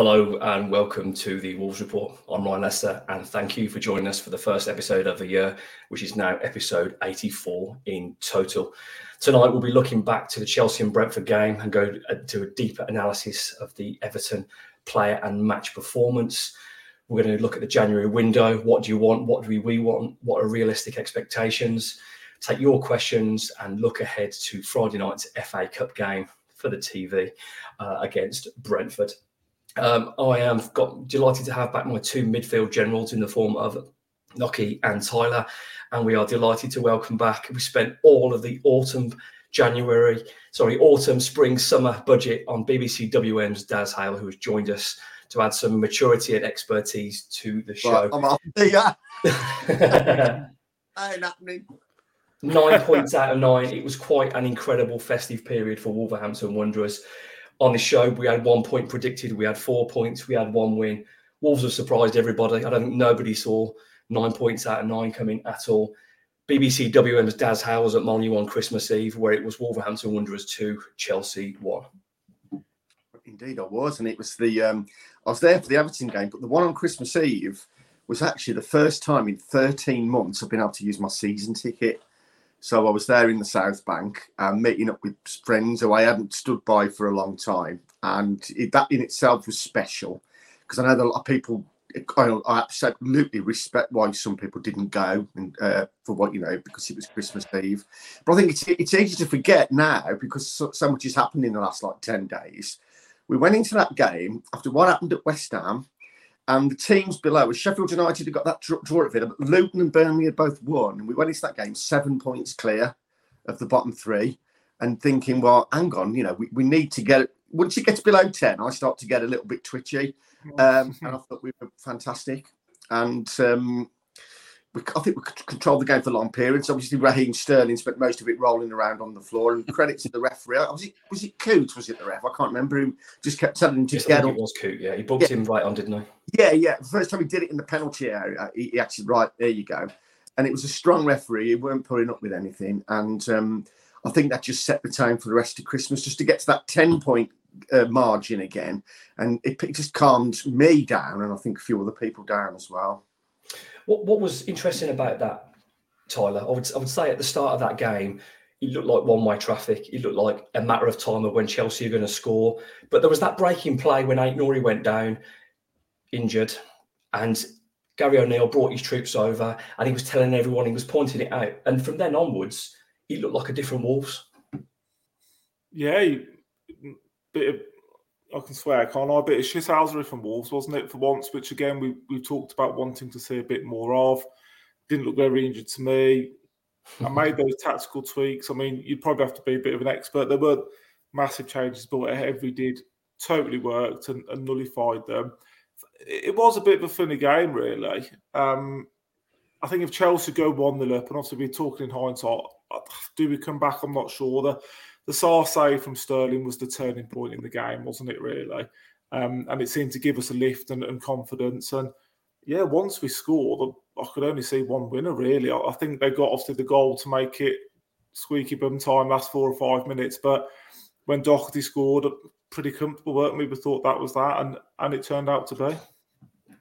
Hello and welcome to the Wolves Report. I'm Ryan Lester and thank you for joining us for the first episode of the year, which is now episode 84 in total. Tonight we'll be looking back to the Chelsea and Brentford game and go to a deeper analysis of the Everton player and match performance. We're going to look at the January window. What do you want? What do we want? What are realistic expectations? Take your questions and look ahead to Friday night's FA Cup game for the TV uh, against Brentford. Um, I am got delighted to have back my two midfield generals in the form of Nocky and Tyler, and we are delighted to welcome back. We spent all of the autumn, January, sorry, autumn, spring, summer budget on BBC WM's Daz Hale, who has joined us to add some maturity and expertise to the show. Right, I'm off. Yeah. Ain't happening. nine points out of nine. It was quite an incredible festive period for Wolverhampton Wanderers on the show, we had one point predicted. We had four points. We had one win. Wolves have surprised everybody. I don't think nobody saw nine points out of nine coming at all. BBC WM's Daz Hale's at Molineux on Christmas Eve, where it was Wolverhampton Wanderers 2, Chelsea 1. Indeed, I was. And it was the, um, I was there for the Everton game, but the one on Christmas Eve was actually the first time in 13 months I've been able to use my season ticket. So I was there in the South Bank, um, meeting up with friends who I hadn't stood by for a long time, and it, that in itself was special because I know that a lot of people. I, I, absolutely respect why some people didn't go and, uh, for what you know because it was Christmas Eve. But I think it's it's easy to forget now because so, so much has happened in the last like ten days. We went into that game after what happened at West Ham and the teams below, Sheffield United had got that draw at Villa, but Luton and Burnley had both won. And we went into that game seven points clear of the bottom three and thinking, well, hang on, you know, we, we need to get once it gets below 10, I start to get a little bit twitchy. Um, and I thought we were fantastic. And um, we, I think we controlled the game for long periods. Obviously, Raheem Sterling spent most of it rolling around on the floor. And credit to the referee. Was it was it Coote? Was it the ref? I can't remember. Who just kept telling him to yes, get It was Coote. Yeah, he booked yeah. him right on, didn't he? Yeah, yeah. The first time he did it in the penalty area, he, he actually right there. You go. And it was a strong referee. He weren't putting up with anything. And um, I think that just set the tone for the rest of Christmas, just to get to that ten point uh, margin again. And it, it just calmed me down, and I think a few other people down as well. What what was interesting about that, Tyler? I would I would say at the start of that game, it looked like one way traffic. It looked like a matter of time of when Chelsea are going to score. But there was that breaking play when Ait-Nouri went down injured, and Gary O'Neill brought his troops over, and he was telling everyone he was pointing it out. And from then onwards, he looked like a different Wolves. Yeah, bit of I can swear, I can't I? A bit of shithousery from Wolves, wasn't it, for once? Which again we we talked about wanting to see a bit more of. Didn't look very injured to me. I made those tactical tweaks. I mean, you'd probably have to be a bit of an expert. There were massive changes, but every did totally worked and, and nullified them. It was a bit of a funny game, really. Um, I think if Chelsea go 1 0 up, and obviously we're talking in hindsight, do we come back? I'm not sure. The, the Sarr save from Sterling was the turning point in the game, wasn't it? Really, um, and it seemed to give us a lift and, and, confidence. And yeah, once we scored, I could only see one winner. Really, I, I think they got off to the goal to make it squeaky bum time last four or five minutes. But when Doherty scored, pretty comfortable, weren't we? We thought that was that, and and it turned out to be.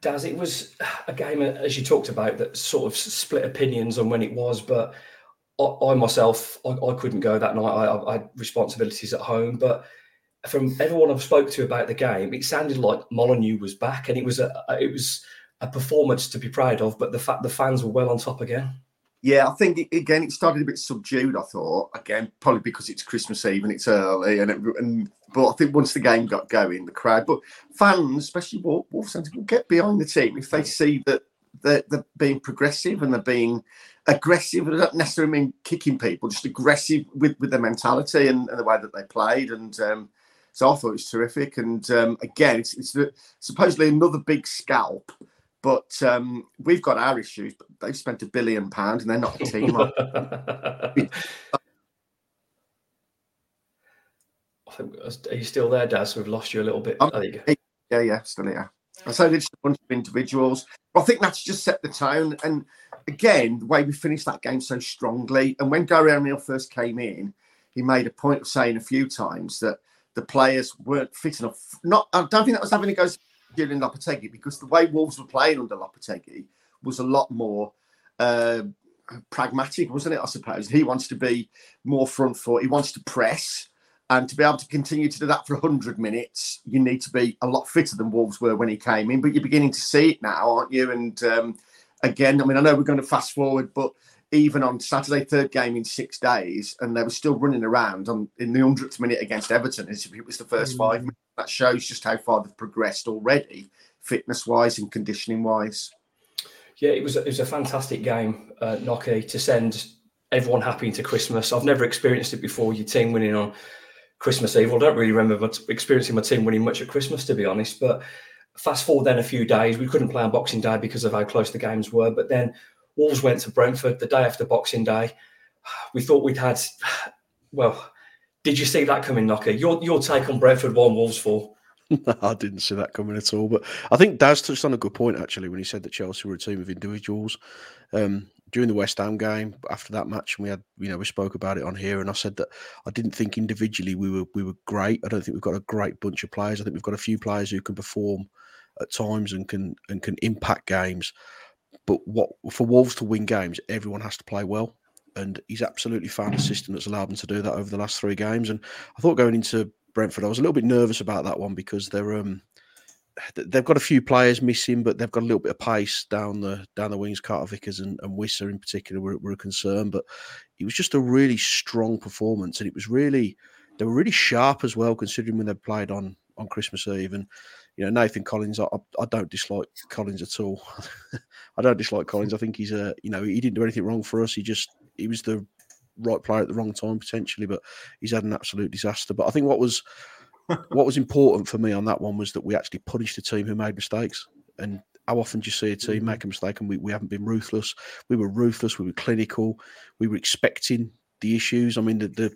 Daz, it was a game as you talked about that sort of split opinions on when it was, but I, myself, I, I, couldn't go that night. I, I, had responsibilities at home, but from everyone I've spoke to about the game, it sounded like Molineux was back, and it was a it was a performance to be proud of. But the fact the fans were well on top again. Yeah, I think again it started a bit subdued. I thought again probably because it's Christmas Eve and it's early, and, it, and but I think once the game got going, the crowd, but fans, especially Wolves fans, will get behind the team if they see that they're, they're being progressive and they're being aggressive. I don't necessarily mean kicking people, just aggressive with, with their mentality and, and the way that they played. And um, so I thought it was terrific. And um, again, it's, it's supposedly another big scalp, but um, we've got our issues. But they've spent a billion pounds and they're not a team. Are you still there, Daz? We've lost you a little bit. Oh, there you go. Yeah, yeah, still here. I said it's a bunch of individuals. I think that's just set the tone. And again, the way we finished that game so strongly. And when Gary O'Neill first came in, he made a point of saying a few times that the players weren't fit enough. Not, I don't think that was having to go Julian Lopetegui because the way Wolves were playing under Lopetegui was a lot more uh, pragmatic, wasn't it? I suppose he wants to be more front foot. He wants to press. And to be able to continue to do that for 100 minutes, you need to be a lot fitter than Wolves were when he came in. But you're beginning to see it now, aren't you? And um, again, I mean, I know we're going to fast forward, but even on Saturday, third game in six days, and they were still running around on in the hundredth minute against Everton as if it was the first mm. five minutes. That shows just how far they've progressed already, fitness wise and conditioning wise. Yeah, it was it was a fantastic game, uh, Nocky, to send everyone happy into Christmas. I've never experienced it before. Your team winning on Christmas Eve. Well, I don't really remember experiencing my team winning much at Christmas, to be honest. But fast forward then a few days, we couldn't play on Boxing Day because of how close the games were. But then Wolves went to Brentford the day after Boxing Day. We thought we'd had, well, did you see that coming, Nocky? Your your take on Brentford one, Wolves four. I didn't see that coming at all. But I think Daz touched on a good point actually when he said that Chelsea were a team of individuals. Um, during the West Ham game after that match, and we had you know we spoke about it on here, and I said that I didn't think individually we were we were great. I don't think we've got a great bunch of players. I think we've got a few players who can perform at times and can and can impact games. But what for Wolves to win games, everyone has to play well, and he's absolutely found a system that's allowed them to do that over the last three games. And I thought going into Brentford, I was a little bit nervous about that one because they're um they've got a few players missing, but they've got a little bit of pace down the down the wings. Carter Vickers and, and Wissa in particular were, were a concern, but it was just a really strong performance, and it was really they were really sharp as well, considering when they played on on Christmas Eve. And you know Nathan Collins, I, I don't dislike Collins at all. I don't dislike Collins. I think he's a you know he didn't do anything wrong for us. He just he was the right player at the wrong time potentially, but he's had an absolute disaster. But I think what was what was important for me on that one was that we actually punished the team who made mistakes. And how often do you see a team mm. make a mistake and we, we haven't been ruthless? We were ruthless, we were clinical, we were expecting the issues. I mean, the the,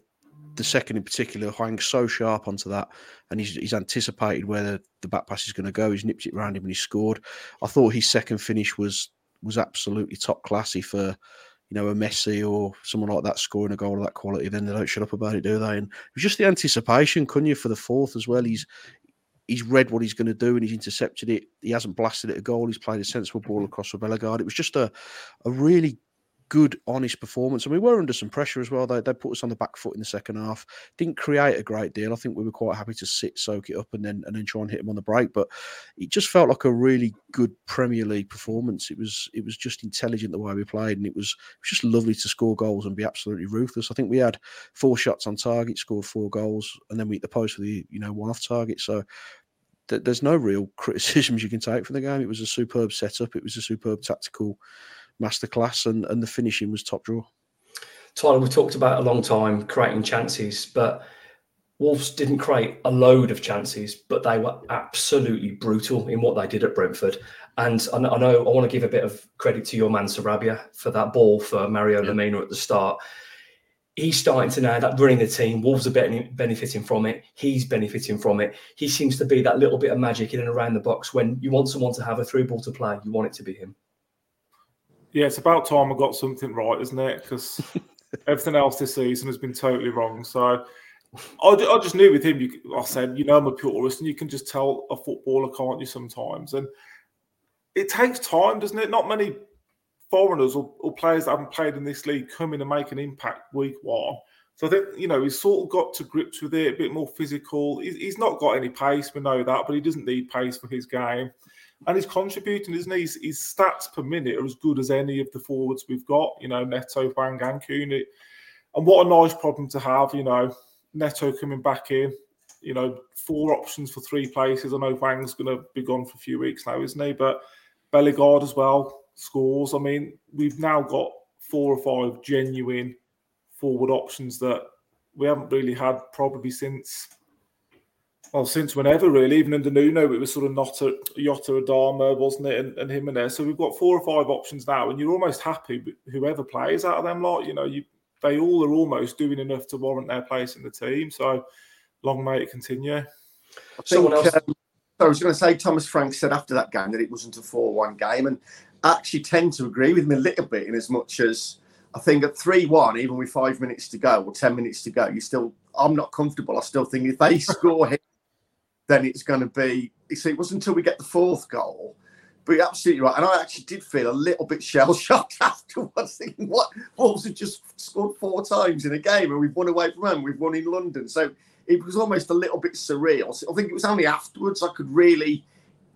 the second in particular, Hwang's so sharp onto that, and he's, he's anticipated where the, the back pass is going to go. He's nipped it around him and he scored. I thought his second finish was was absolutely top classy for you know, a Messi or someone like that scoring a goal of that quality, then they don't shut up about it, do they? And it was just the anticipation, couldn't you, for the fourth as well? He's he's read what he's going to do and he's intercepted it. He hasn't blasted it a goal. He's played a sensible ball across for Bellegarde. It was just a, a really good, honest performance. And we were under some pressure as well. They, they put us on the back foot in the second half. Didn't create a great deal. I think we were quite happy to sit, soak it up, and then and then try and hit them on the break. But it just felt like a really good Premier League performance. It was it was just intelligent the way we played, and it was it was just lovely to score goals and be absolutely ruthless. I think we had four shots on target, scored four goals, and then we hit the post with the you know one off target. So there's no real criticisms you can take from the game. It was a superb setup. It was a superb tactical masterclass, and, and the finishing was top draw. Tyler, we talked about a long time creating chances, but Wolves didn't create a load of chances, but they were absolutely brutal in what they did at Brentford. And I know I want to give a bit of credit to your man Sarabia for that ball for Mario yeah. Lemina at the start. He's starting to now that running the team. Wolves are benefiting from it. He's benefiting from it. He seems to be that little bit of magic in and around the box. When you want someone to have a through ball to play, you want it to be him. Yeah, it's about time I got something right, isn't it? Because everything else this season has been totally wrong. So I, I just knew with him, you, I said, you know, I'm a purist, and you can just tell a footballer, can't you, sometimes? And it takes time, doesn't it? Not many foreigners or, or players that haven't played in this league come in and make an impact week one. So I think, you know, he's sort of got to grips with it, a bit more physical. He's, he's not got any pace, we know that, but he doesn't need pace for his game and he's contributing, isn't he? His, his, stats per minute are as good as any of the forwards we've got, you know, Neto, Hwang, and Cunha. And what a nice problem to have, you know, Neto coming back in, you know, four options for three places. I know Hwang's going to be gone for a few weeks now, isn't he? But Bellegarde as well scores. I mean, we've now got four or five genuine forward options that we haven't really had probably since well, since whenever really, even under Nuno, it was sort of not a Jota Adama, wasn't it, and, and him and there. So we've got four or five options now, and you're almost happy with whoever plays out of them lot. You know, you they all are almost doing enough to warrant their place in the team. So long may it continue. I think, um, I was going to say Thomas Frank said after that game that it wasn't a four-one game, and I actually tend to agree with him a little bit in as much as I think at three-one, even with five minutes to go or ten minutes to go, you still I'm not comfortable. I still think if they score then it's going to be You see, it wasn't until we get the fourth goal. But you're absolutely right. And I actually did feel a little bit shell shocked afterwards, thinking, what? Wolves have just scored four times in a game and we've won away from home, we've won in London. So it was almost a little bit surreal. So I think it was only afterwards I could really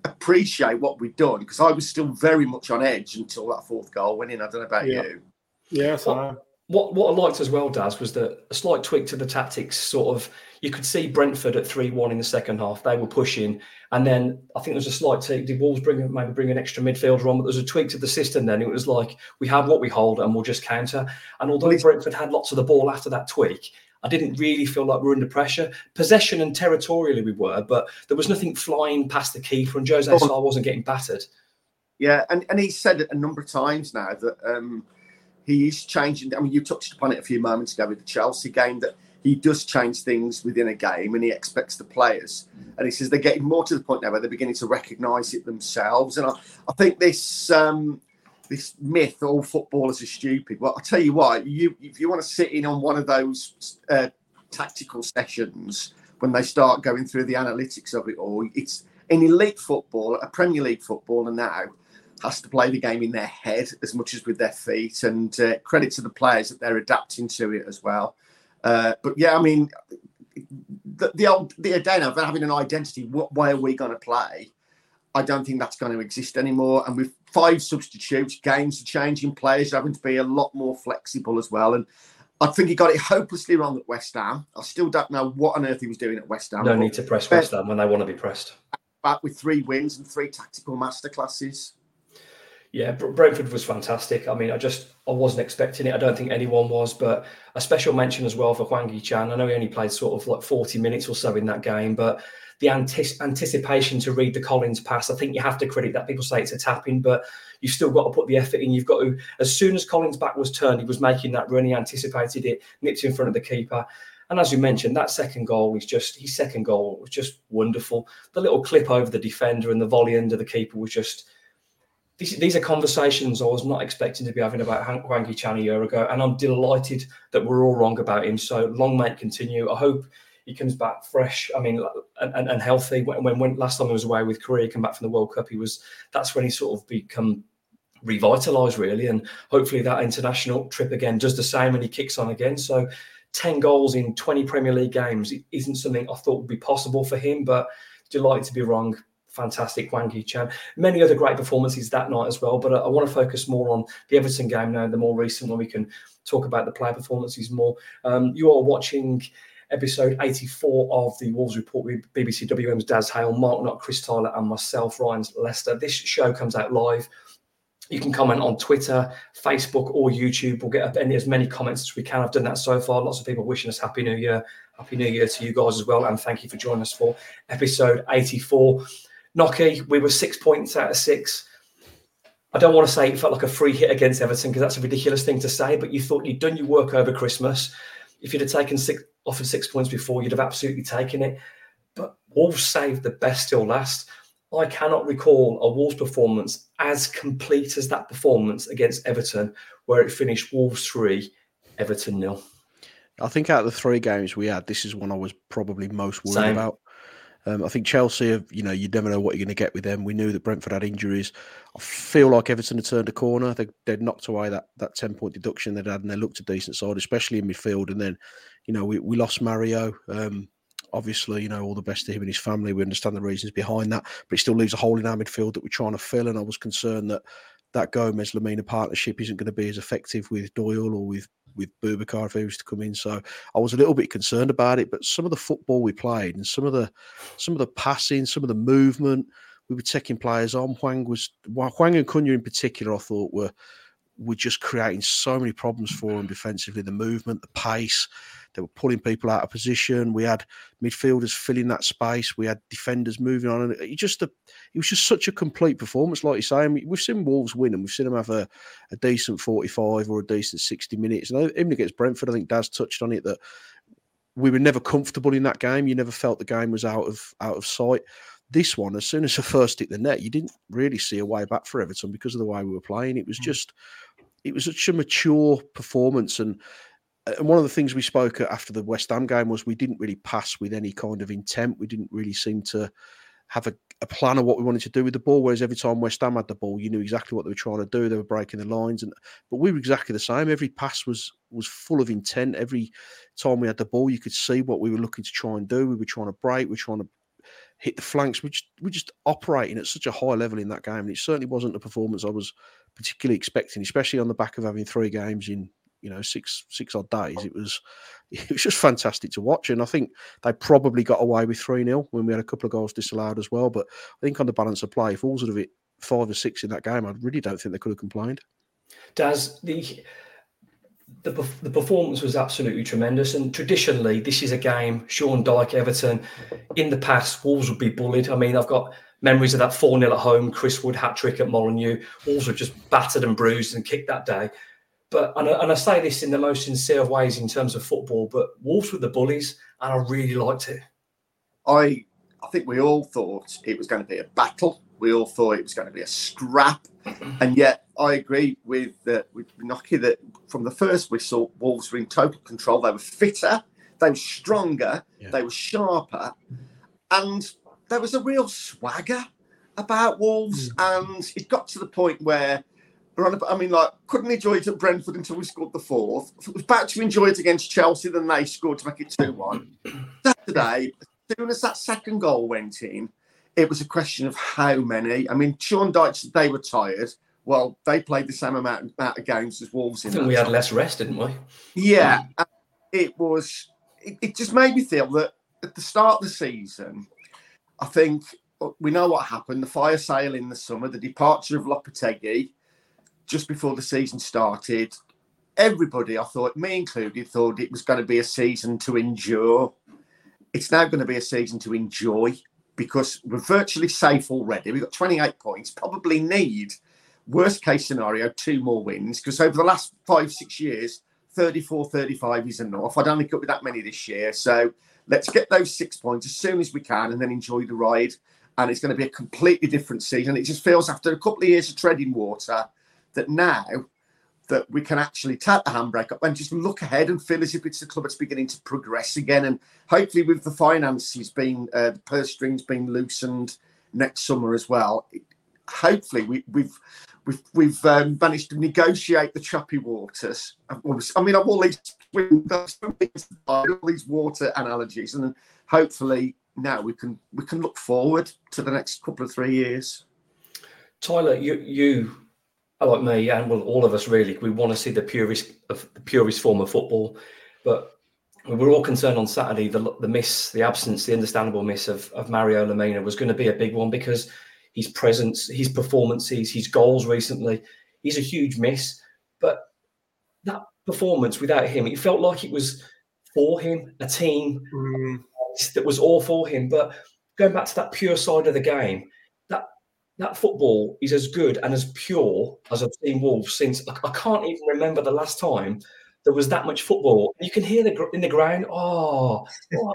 appreciate what we'd done because I was still very much on edge until that fourth goal went in. I don't know about Yeah. you. Yes, What, what what I liked as well, Daz, was that a slight tweak to the tactics. Sort of, you could see Brentford at three one in the second half. They were pushing, and then I think there was a slight tweak. Did Wolves bring maybe bring an extra midfielder on? But there was a tweak to the system. Then it was like we have what we hold, and we'll just counter. And although Brentford had lots of the ball after that tweak. I didn't really feel like we were under pressure. Possession and territorially we were, but there was nothing flying past the keeper, and Jose Oh. Sá wasn't getting battered. Yeah, and, and he said it a number of times now that um, he is changing. I mean, you touched upon it a few moments ago with the Chelsea game that he does change things within a game and he expects the players. And he says they're getting more to the point now where they're beginning to recognise it themselves. And I, I think this um, this myth, all footballers are stupid. Well, I'll tell you what, you if you want to sit in on one of those uh, tactical sessions when they start going through the analytics of it all, it's in elite football, a Premier League footballer now has to play the game in their head as much as with their feet. And uh, credit to the players that they're adapting to it as well. Uh, but yeah, I mean, the, the old the idea of having an identity, what way are we going to play? I don't think that's going to exist anymore. And with five substitutes, games are changing, players are having to be a lot more flexible as well. And I think he got it hopelessly wrong at West Ham. I still don't know what on earth he was doing at West Ham. No need to press West Ham when they want to be pressed. back with three wins and three tactical masterclasses. Yeah, Br- Brentford was fantastic. I mean, I just I wasn't expecting it. I don't think anyone was, but a special mention as well for Hwang Chan. I know he only played sort of like 40 minutes or so in that game, but the anticipation to read the Collins pass, I think you have to credit that. People say it's a tapping, but you've still got to put the effort in. You've got to, as soon as Collins' back was turned, he was making that run. He anticipated it, nipped in front of the keeper. And as you mentioned, that second goal was just his second goal was just wonderful. The little clip over the defender and the volley under the keeper was just these, these are conversations I was not expecting to be having about Hank Hwang Chan a year ago, and I'm delighted that we're all wrong about him. So long may it continue. I hope he comes back fresh. I mean, and, and, healthy. When, when when last time he was away with Korea, he came back from the World Cup. He was that's when he sort of become revitalised really, and hopefully that international trip again does the same, and he kicks on again. So. 10 goals in 20 Premier League games isn't something I thought would be possible for him, but delighted to be wrong fantastic Hwang Chan. Many other great performances that night as well, but I, I want to focus more on the Everton game now, the more recent one. We can talk about the player performances more. Um, you are watching episode 84 of the Wolves Report with BBC WM's Daz Hale, Mark Not, Chris Tyler, and myself, Ryan Lester. This show comes out live. You can comment on Twitter, Facebook, or YouTube. We'll get up any, as many comments as we can. I've done that so far. Lots of people wishing us Happy New Year. Happy New Year to you guys as well. And thank you for joining us for episode 84. Nocky, we were six points out of six. I don't want to say it felt like a free hit against Everton because that's a ridiculous thing to say, but you thought you'd done your work over Christmas. If you'd have taken six, offered six points before, you'd have absolutely taken it. But Wolves saved the best till last. I cannot recall a Wolves performance as complete as that performance against Everton, where it finished Wolves three, Everton nil. I think out of the three games we had, this is one I was probably most worried Same. about. Um, I think Chelsea, have, you know, you never know what you're going to get with them. We knew that Brentford had injuries. I feel like Everton had turned a corner. They, they'd knocked away that, that 10 point deduction they'd had and they looked a decent side, especially in midfield. And then, you know, we, we lost Mario. Um, obviously, you know, all the best to him and his family. We understand the reasons behind that, but it still leaves a hole in our midfield that we're trying to fill. And I was concerned that that Gomes Lemina partnership isn't going to be as effective with Doyle or with with Bubakar if he was to come in. So I was a little bit concerned about it. But some of the football we played and some of the some of the passing, some of the movement, we were taking players on. Hwang was Hwang and Cunha in particular, I thought were were just creating so many problems for them defensively. The movement, the pace, they were pulling people out of position. We had midfielders filling that space. We had defenders moving on, and it just a, it was just such a complete performance. Like you say, I mean, we've seen Wolves win, and we've seen them have a, a decent forty-five or a decent sixty minutes. And even against Brentford, I think Daz touched on it that we were never comfortable in that game. You never felt the game was out of out of sight. This one, as soon as the first hit the net, you didn't really see a way back for Everton because of the way we were playing. It was hmm. just, it was such a mature performance, and uh, and one of the things we spoke after the West Ham game was we didn't really pass with any kind of intent. We didn't really seem to have a, a plan of what we wanted to do with the ball. Whereas every time West Ham had the ball, you knew exactly what they were trying to do. They were breaking the lines, and but we were exactly the same. Every pass was was full of intent. Every time we had the ball, you could see what we were looking to try and do. We were trying to break. We were trying to hit the flanks. We just we're just operating at such a high level in that game, and it certainly wasn't a performance I was particularly expecting, especially on the back of having three games in you know six six odd days. It was it was just fantastic to watch, and I think they probably got away with three 0 when we had a couple of goals disallowed as well. But I think on the balance of play, if all sort of it five or six in that game, I really don't think they could have complained. Does the the, the performance was absolutely tremendous. And traditionally, this is a game, Sean Dyche, Everton. In the past, Wolves would be bullied. I mean, I've got memories of that 4 0 at home, Chris Wood hat trick at Molineux. Wolves were just battered and bruised and kicked that day. But and I, and I say this in the most sincere of ways in terms of football, but Wolves were the bullies, and I really liked it. I I think we all thought it was going to be a battle. We all thought it was going to be a scrap, and yet I agree with uh, with Nocky that from the first whistle, Wolves were in total control. They were fitter, they were stronger, yeah. they were sharper, and there was a real swagger about Wolves. Mm. And it got to the point where I mean, like, couldn't enjoy it at Brentford until we scored the fourth. It was back to enjoy it against Chelsea, then they scored to make it 2 1. Saturday, as soon as that second goal went in, it was a question of how many. I mean, Sean Dyche, they were tired. Well, they played the same amount, amount of games as Wolves. I think we time. had less rest, didn't we? Yeah. It was, it, it just made me feel that at the start of the season, I think uh, we know what happened the fire sale in the summer, the departure of Lopetegui just before the season started. Everybody, I thought, me included, thought it was going to be a season to endure. It's now going to be a season to enjoy because we're virtually safe already. We've got 28 points, probably need, worst case scenario, two more wins because over the last five, six years, 34, 35 is enough. I don't think it'll be that many this year. So let's get those six points as soon as we can and then enjoy the ride. And it's going to be a completely different season. It just feels after a couple of years of treading water that now that we can actually tap the handbrake up and just look ahead and feel as if it's the club that's beginning to progress again. And hopefully, with the finances being, uh, the purse strings being loosened next summer as well, hopefully we, we've we've we've um, managed to negotiate the choppy waters. I mean, I've all these all these water analogies, and hopefully now we can we can look forward to the next couple of three years. Tyler, you you like me and well, all of us really, we want to see the purest of the purest form of football. But we were all concerned on Saturday the the miss, the absence, the understandable miss of, of Mario Lemina was going to be a big one because his presence, his performances, his goals recently, he's a huge miss. But that performance without him, it felt like it was for him, a team mm. that was all for him. But going back to that pure side of the game, that that football is as good and as pure as I've seen Wolves since I, I can't even remember the last time there was that much football. You can hear the in the ground. Oh, oh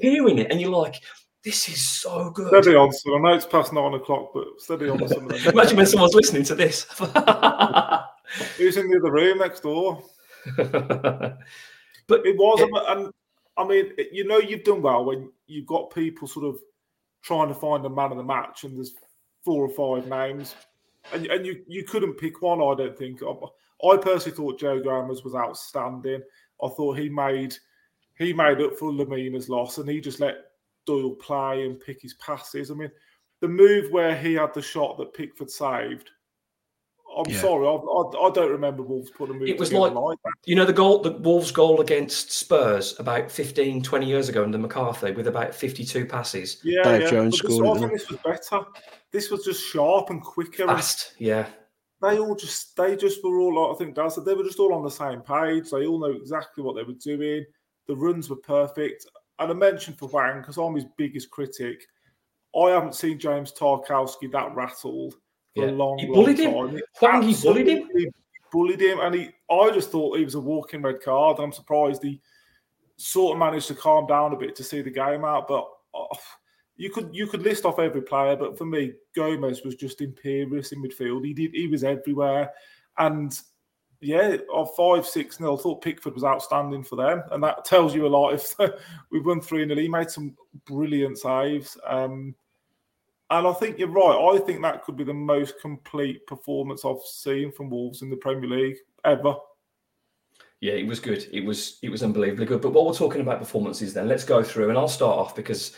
hearing it, and you're like, "This is so good." Steady on, so I know it's past nine o'clock, but steady on. Imagine when someone's listening to this. Who's in the other room next door? but it was, yeah. and I mean, you know, you've done well when you've got people sort of trying to find the man of the match, and there's four or five names, and and you you couldn't pick one. I don't think. I personally thought João Gomes was outstanding. I thought he made he made up for Lemina's loss, and he just let Doyle play and pick his passes. I mean, the move where he had the shot that Pickford saved. I'm yeah. sorry, I, I, I, don't remember Wolves putting a move. It was like, like you know the goal, the Wolves goal against Spurs about 15, 20 years ago under McCarthy with about 52 passes. Yeah, Dave yeah. Jones scored. I think this was better. This was just sharp and quicker. Fast, and yeah. They all just they just were all like I think Daz said they were just all on the same page. They all know exactly what they were doing. The runs were perfect. And I mentioned for Hwang because I'm his biggest critic, I haven't seen James Tarkowski that rattled for yeah. a long, time. he bullied long him. Hwang, he bullied him. Bullied him, and he. I just thought he was a walking red card. I'm surprised he sort of managed to calm down a bit to see the game out. But oh, you could you could list off every player, but for me, Gomes was just imperious in midfield. He did he was everywhere, and yeah, of five six nil, thought Pickford was outstanding for them, and that tells you a lot. If we've won three 0 he made some brilliant saves. Um, And I think you're right. I think that could be the most complete performance I've seen from Wolves in the Premier League ever. Yeah, it was good. It was it was unbelievably good. But while we're talking about performances, then let's go through, and I'll start off because,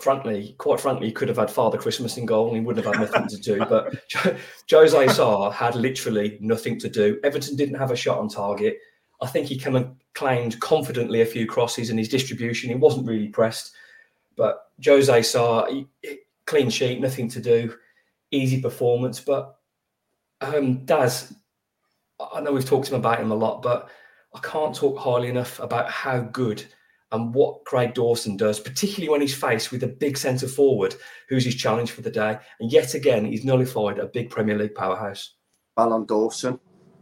frankly, quite frankly, he could have had Father Christmas in goal, and he wouldn't have had nothing to do. But Jose Sa had literally nothing to do. Everton didn't have a shot on target. I think he kind of claimed confidently a few crosses in his distribution. He wasn't really pressed, but Jose Sa he, clean sheet, nothing to do, easy performance. But um, Daz, I know we've talked to him about him a lot, but I can't talk highly enough about how good and what Craig Dawson does, particularly when he's faced with a big centre forward who's his challenge for the day. And yet again, he's nullified a big Premier League powerhouse. Alan Dawson.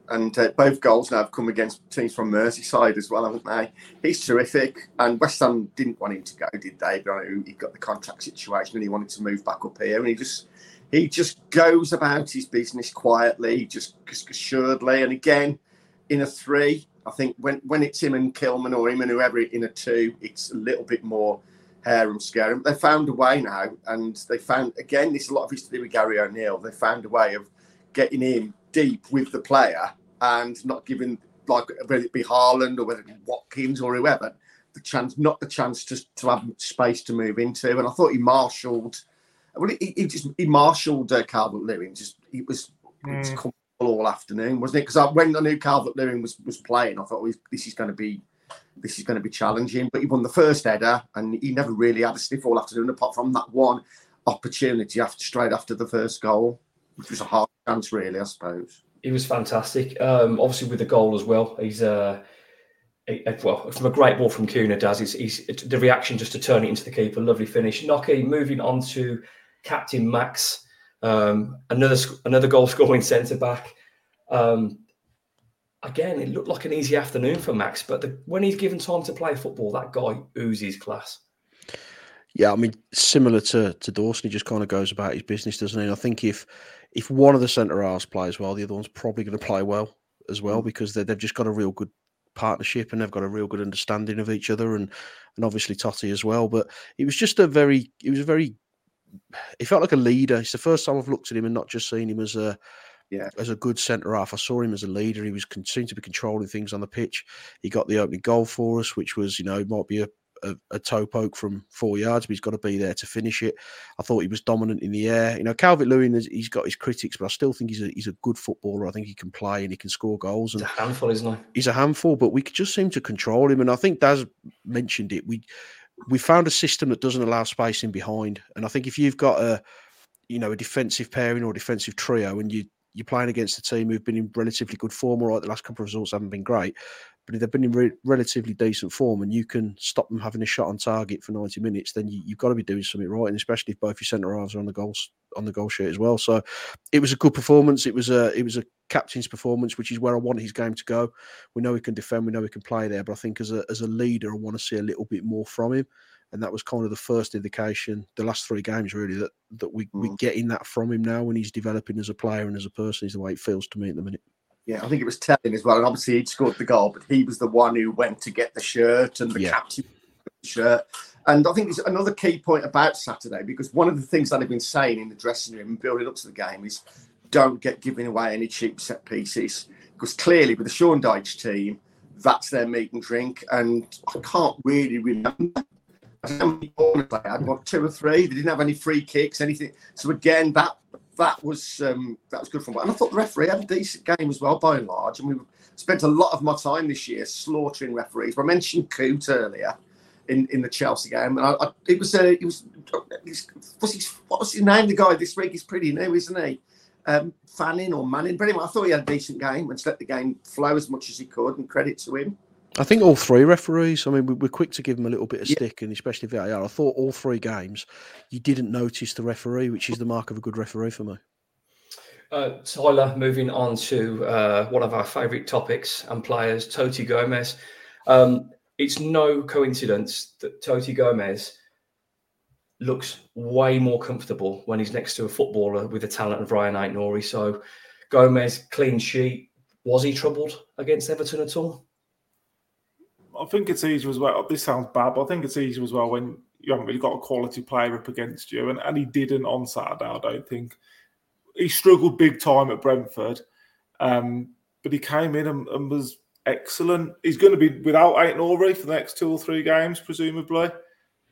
And uh, both goals now have come against teams from Merseyside as well, haven't they? He's terrific. And West Ham didn't want him to go, did they? But he got the contract situation and he wanted to move back up here. And he just he just goes about his business quietly, just assuredly. And again, in a three, I think when, when it's him and Kilman or him and whoever in a two, it's a little bit more hair and scary. But they found a way now, and they found again. This is a lot of history with Gary O'Neill. They found a way of getting in deep with the player and not giving like whether it be Haaland or whether it be Watkins or whoever the chance, not the chance to to have space to move into. And I thought he marshalled well, he, he just he marshalled uh, Calvert Lewin. Just it was, mm. All afternoon, wasn't it? Because when I knew Calvert Lewin was was playing, I thought this is going to be this is going to be challenging. But he won the first header, and he never really had a sniff all afternoon, apart from that one opportunity after straight after the first goal, which was a hard chance, really, I suppose. He was fantastic. Um, obviously, with the goal as well, he's. Uh, well, from a great ball from Cunha does. He's, he's, the reaction just to turn it into the keeper. Lovely finish. Nocky moving on to captain Max, um, another another goal scoring centre back. Um, again, it looked like an easy afternoon for Max, but the, when he's given time to play football, that guy oozes class. Yeah, I mean, similar to to Dawson, he just kind of goes about his business, doesn't he? And I think if if one of the centre halves plays well, the other one's probably going to play well as well mm. because they've just got a real good partnership and they've got a real good understanding of each other and and obviously Toti as well. But it was just a very it was a very he felt like a leader. It's the first time I've looked at him and not just seen him as a yeah. as a good centre half. I saw him as a leader. He was seemed to be controlling things on the pitch. He got the opening goal for us, which was you know might be a, a, a toe poke from four yards, but he's got to be there to finish it. I thought he was dominant in the air. You know, Calvert Lewin, he's got his critics, but I still think he's a he's a good footballer. I think he can play and he can score goals. And he's a handful, isn't he? He's a handful, but we just seem to control him. And I think Daz mentioned it. We we found a system that doesn't allow spacing behind. And I think if you've got a you know a defensive pairing or defensive trio, and you you're playing against a team who've been in relatively good form, all right, the last couple of results haven't been great, but if they've been in re- relatively decent form and you can stop them having a shot on target for 90 minutes, then you, have got to be doing something right, and especially if both your centre halves are on the goals on the goal sheet as well. So it was a good performance. It was a it was a captain's performance, which is where I want his game to go. We know he can defend, we know he can play there, but I think as a as a leader, I want to see a little bit more from him and that was kind of the first indication the last three games really that that we mm. we're getting that from him now when he's developing as a player and as a person is the way it feels to me at the minute yeah i think it was telling as well and obviously he'd scored the goal but he was the one who went to get the shirt and the yeah. captain shirt and i think it's another key point about saturday because one of the things that i've been saying in the dressing room and building up to the game is don't get giving away any cheap set pieces because clearly with the Sean Dyche team that's their meat and drink and i can't really remember how many corners they had, what two or three. They didn't have any free kicks, anything. So again, that that was um, that was good from. And I thought the referee had a decent game as well, by and large. And we spent a lot of my time this year slaughtering referees. I mentioned Coote earlier in, in the Chelsea game, and I, I, it was uh, it was what's his what was his name? The guy this week is pretty new, isn't he? Um, Fanning or Manning, but anyway, I thought he had a decent game and let the game flow as much as he could, and credit to him. I think all three referees. I mean, we're quick to give them a little bit of yeah. stick, and especially VAR. I thought all three games, you didn't notice the referee, which is the mark of a good referee for me. Uh, Tyler, moving on to uh, one of our favourite topics and players, Toti Gomes. Um, it's no coincidence that Toti Gomes looks way more comfortable when he's next to a footballer with the talent of Rayan Aït-Nouri. So, Gomes, clean sheet. Was he troubled against Everton at all? I think it's easier as well. This sounds bad, but I think it's easier as well when you haven't really got a quality player up against you, and, and he didn't on Saturday. I don't think he struggled big time at Brentford, um, but he came in and, and, was excellent. He's going to be without Aït-Nouri for the next two or three games, presumably.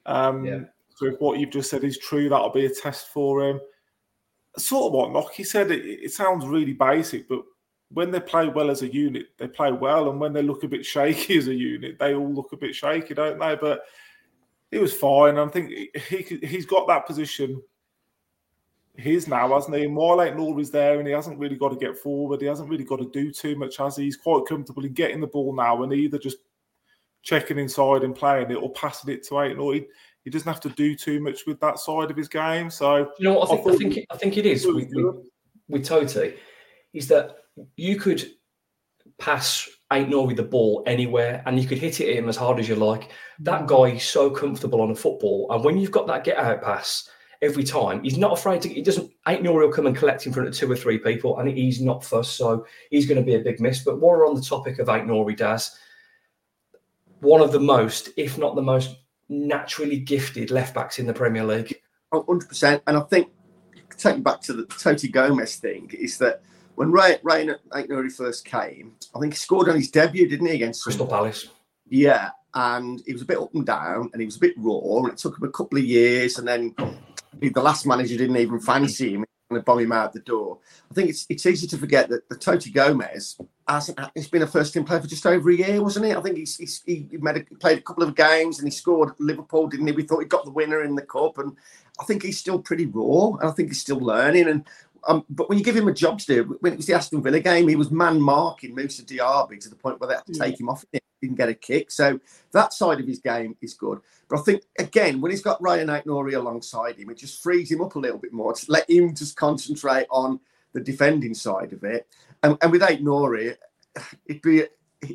Um, yeah. So if what you've just said is true, that'll be a test for him. Sort of what Nocky said. It, it sounds really basic, but when they play well as a unit, they play well, and when they look a bit shaky as a unit, they all look a bit shaky, don't they? But he was fine. I think he he's got that position his now, hasn't he? And while Aït-Nouri's there and he hasn't really got to get forward, he hasn't really got to do too much, has he? He's quite comfortable in getting the ball now and either just checking inside and playing it or passing it to Aït-Nouri. He, he doesn't have to do too much with that side of his game. So you know what I think I, I think, it, I think it is with, with, with Toti is that you could pass Aït-Nouri the ball anywhere and you could hit it at him as hard as you like. That mm. guy is so comfortable on a football. And when you've got that get out pass every time, he's not afraid to, he doesn't, Aït-Nouri will come and collect in front of two or three people and he's not fussed. So he's going to be a big miss. But while we're on the topic of Aït-Nouri, Daz, one of the most, if not the most naturally gifted left backs in the Premier League. Oh, 100%. And I think, taking back to the Toti Gomes thing, is that when Ray Ray Aït-Nouri first came, I think he scored on his debut, didn't he, against Crystal Palace? Yeah, and he was a bit up and down, and he was a bit raw, and it took him a couple of years, and then the last manager didn't even fancy him and bomb him out the door. I think it's it's easy to forget that the Toti Gomes hasn't. He's been a first team player for just over a year, wasn't he? I think he's, he's he made a, played a couple of games and he scored Liverpool, didn't he? We thought he got the winner in the cup, and I think he's still pretty raw, and I think he's still learning. And um, but when you give him a job to do, when it was the Aston Villa game, he was man marking Moussa Diaby to the point where they had to take him off. He didn't get a kick. So that side of his game is good. But I think, again, when he's got Rayan Aït-Nouri alongside him, it just frees him up a little bit more to let him just concentrate on the defending side of it. And, and with Aït-Nouri, it'd be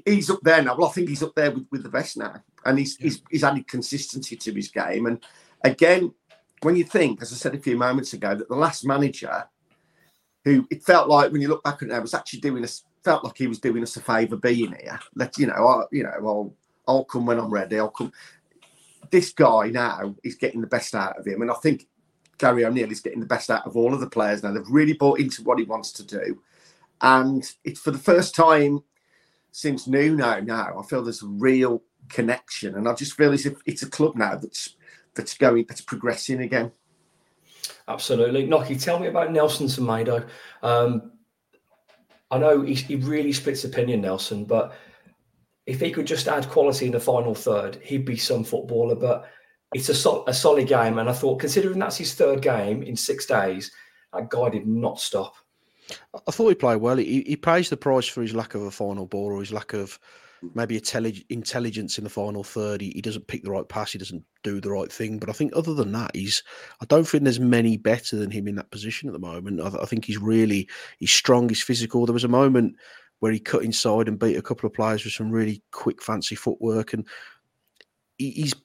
he's up there now. Well, I think he's up there with, with the best now. And he's, he's, he's added consistency to his game. And again, when you think, as I said a few moments ago, that the last manager who it felt like when you look back at it, was actually doing us felt like he was doing us a favour being here. Let you know, I, you know, I'll I'll come when I'm ready. I'll come. This guy now is getting the best out of him, and I think Gary O'Neill is getting the best out of all of the players now. They've really bought into what he wants to do, and it's for the first time since Nuno. Now I feel there's a real connection, and I just feel as if it's a club now that's that's going that's progressing again. Absolutely. Nocky, tell me about Nelson Semedo. Um, I know he, he really splits opinion, Nelson, but if he could just add quality in the final third, he'd be some footballer. But it's a, sol- a solid game. And I thought, considering that's his third game in six days, that guy did not stop. I thought he played well. He, he pays the price for his lack of a final ball or his lack of Mm. maybe intelligence in the final third. He, he, doesn't pick the right pass. He doesn't do the right thing. But I think other than that, he's. I don't think there's many better than him in that position at the moment. I, I think he's really he's strong. He's physical. There was a moment where he cut inside and beat a couple of players with some really quick, fancy footwork, and he, he's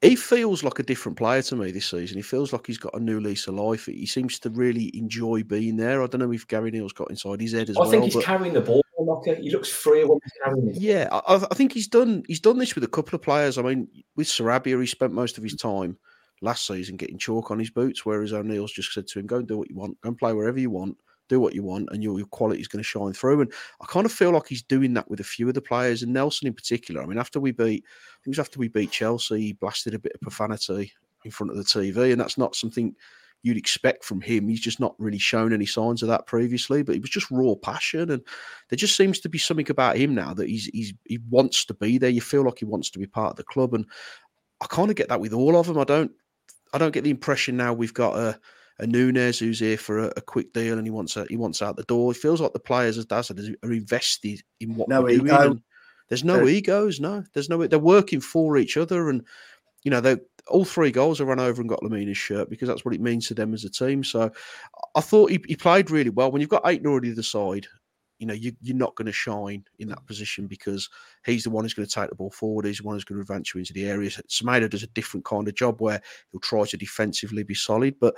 he feels like a different player to me this season. He feels like he's got a new lease of life. He seems to really enjoy being there. I don't know if Gary O'Neill's got inside his head as I well. I think he's but... carrying the ball. He looks free when he's carrying it. Yeah, I, I, think he's done. He's done this with a couple of players. I mean, with Sarabia, he spent most of his time last season getting chalk on his boots, whereas O'Neill's just said to him, "Go and do what you want. Go and play wherever you want." Do what you want and your, your quality is going to shine through. And I kind of feel like he's doing that with a few of the players and Nelson in particular. I mean, after we beat, I think it was after we beat Chelsea, he blasted a bit of profanity in front of the TV, and that's not something you'd expect from him. He's just not really shown any signs of that previously, but it was just raw passion, and there just seems to be something about him now that he's he's he wants to be there. You feel like he wants to be part of the club, and I kind of get that with all of them. I don't I don't get the impression now we've got a a Nunez who's here for a, a, quick deal and he wants a, he wants out the door. It feels like the players, as Daz said, are invested in what no we're doing. There's no egos, no. There's no. They're working for each other, and you know they all three goals are run over and got Lemina's shirt because that's what it means to them as a team. So I thought he, he played really well. When you've got eight already the side, you know you, are not going to shine in that position because he's the one who's going to take the ball forward. He's the one who's going to advance you into the areas. Semedo does a different kind of job where he'll try to defensively be solid, but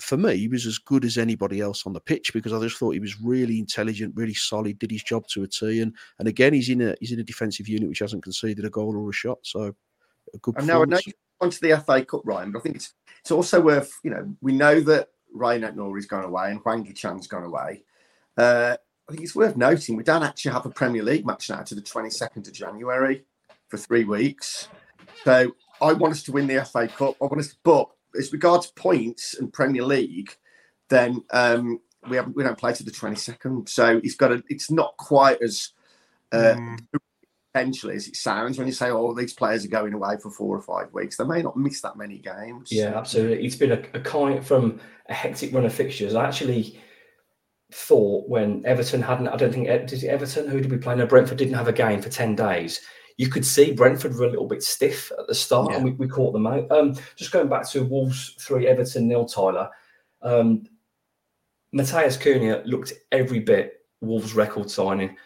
for me, he was as good as anybody else on the pitch because I just thought he was really intelligent, really solid, did his job to a T. And and again, he's in a he's in a defensive unit which hasn't conceded a goal or a shot. So a good. And now I know onto the FA Cup, Ryan, but I think it's it's also worth you know we know that Rayan Aït-Nouri's gone away and Hwang Hee-chan's gone away. Uh, I think it's worth noting we don't actually have a Premier League match now to the 22nd of January for three weeks. So I want us to win the FA Cup. I want us, to, but as regards points and Premier League, then um, we haven't we don't play to the 22nd. So it's got a. It's not quite as uh, mm. potentially as it sounds when you say, "Oh, these players are going away for four or five weeks." They may not miss that many games. Yeah, absolutely. It's been a, a kind from a hectic run of fixtures. I actually thought when Everton hadn't. I don't think did Everton who did we play? No, Brentford didn't have a game for ten days you could see Brentford were a little bit stiff at the start, yeah. and we, we, caught them out. Um, just going back to Wolves three, Everton nil, Tyler. Um, Matheus Cunha looked every bit Wolves record signing.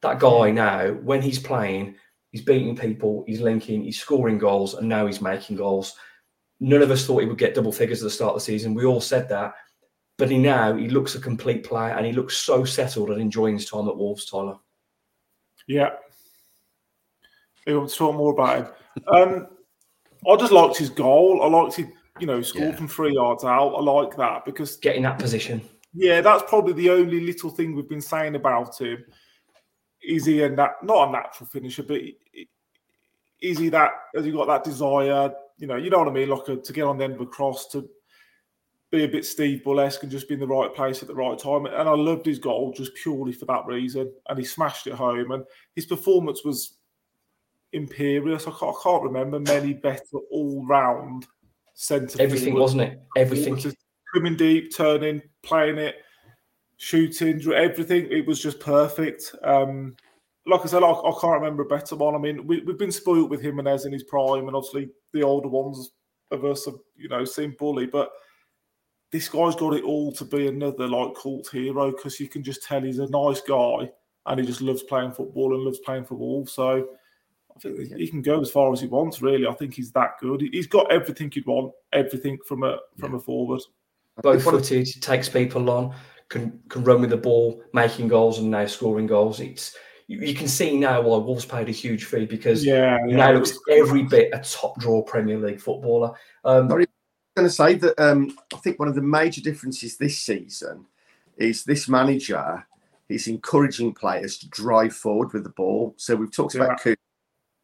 That guy now, when he's playing, he's beating people, he's linking, he's scoring goals, and now he's making goals. None of us thought he would get double figures at the start of the season. We all said that. But he now he looks a complete player and he looks so settled and enjoying his time at Wolves, Tyler. Yeah, he wants to talk more about him. Um, I just liked his goal. I liked he, you know, scored yeah. from three yards out. I like that because getting that position. Yeah, that's probably the only little thing we've been saying about him. Is he a nat- not a natural finisher, but is he that? Has he got that desire? You know, you know what I mean, like a, to get on the end of a cross to be a bit Steve Bull-esque and just be in the right place at the right time. And I loved his goal just purely for that reason. And he smashed it home. And his performance was imperious. I can't, I can't remember many better all round centre. Everything wasn't it? Everything. Just coming deep, turning, playing it, shooting, everything. It was just perfect. Um, like I said, I, I, can't remember a better one. I mean, we, have been spoiled with Jimenez in his prime, and obviously the older ones of us have, you know, seen Bully, but this guy's got it all to be another like cult hero because you can just tell he's a nice guy and he just loves playing football and loves playing for Wolves. So think he can go as far as he wants. Really, I think he's that good. He's got everything you'd want, everything from a from yeah. a forward. Both footed, takes people on, can can run with the ball, making goals and now scoring goals. It's you, you can see now why Wolves paid a huge fee because yeah, yeah now looks every bit a top draw Premier League footballer. Um, Sorry, I'm going to say that um, I think one of the major differences this season is this manager is encouraging players to drive forward with the ball. So we've talked yeah. about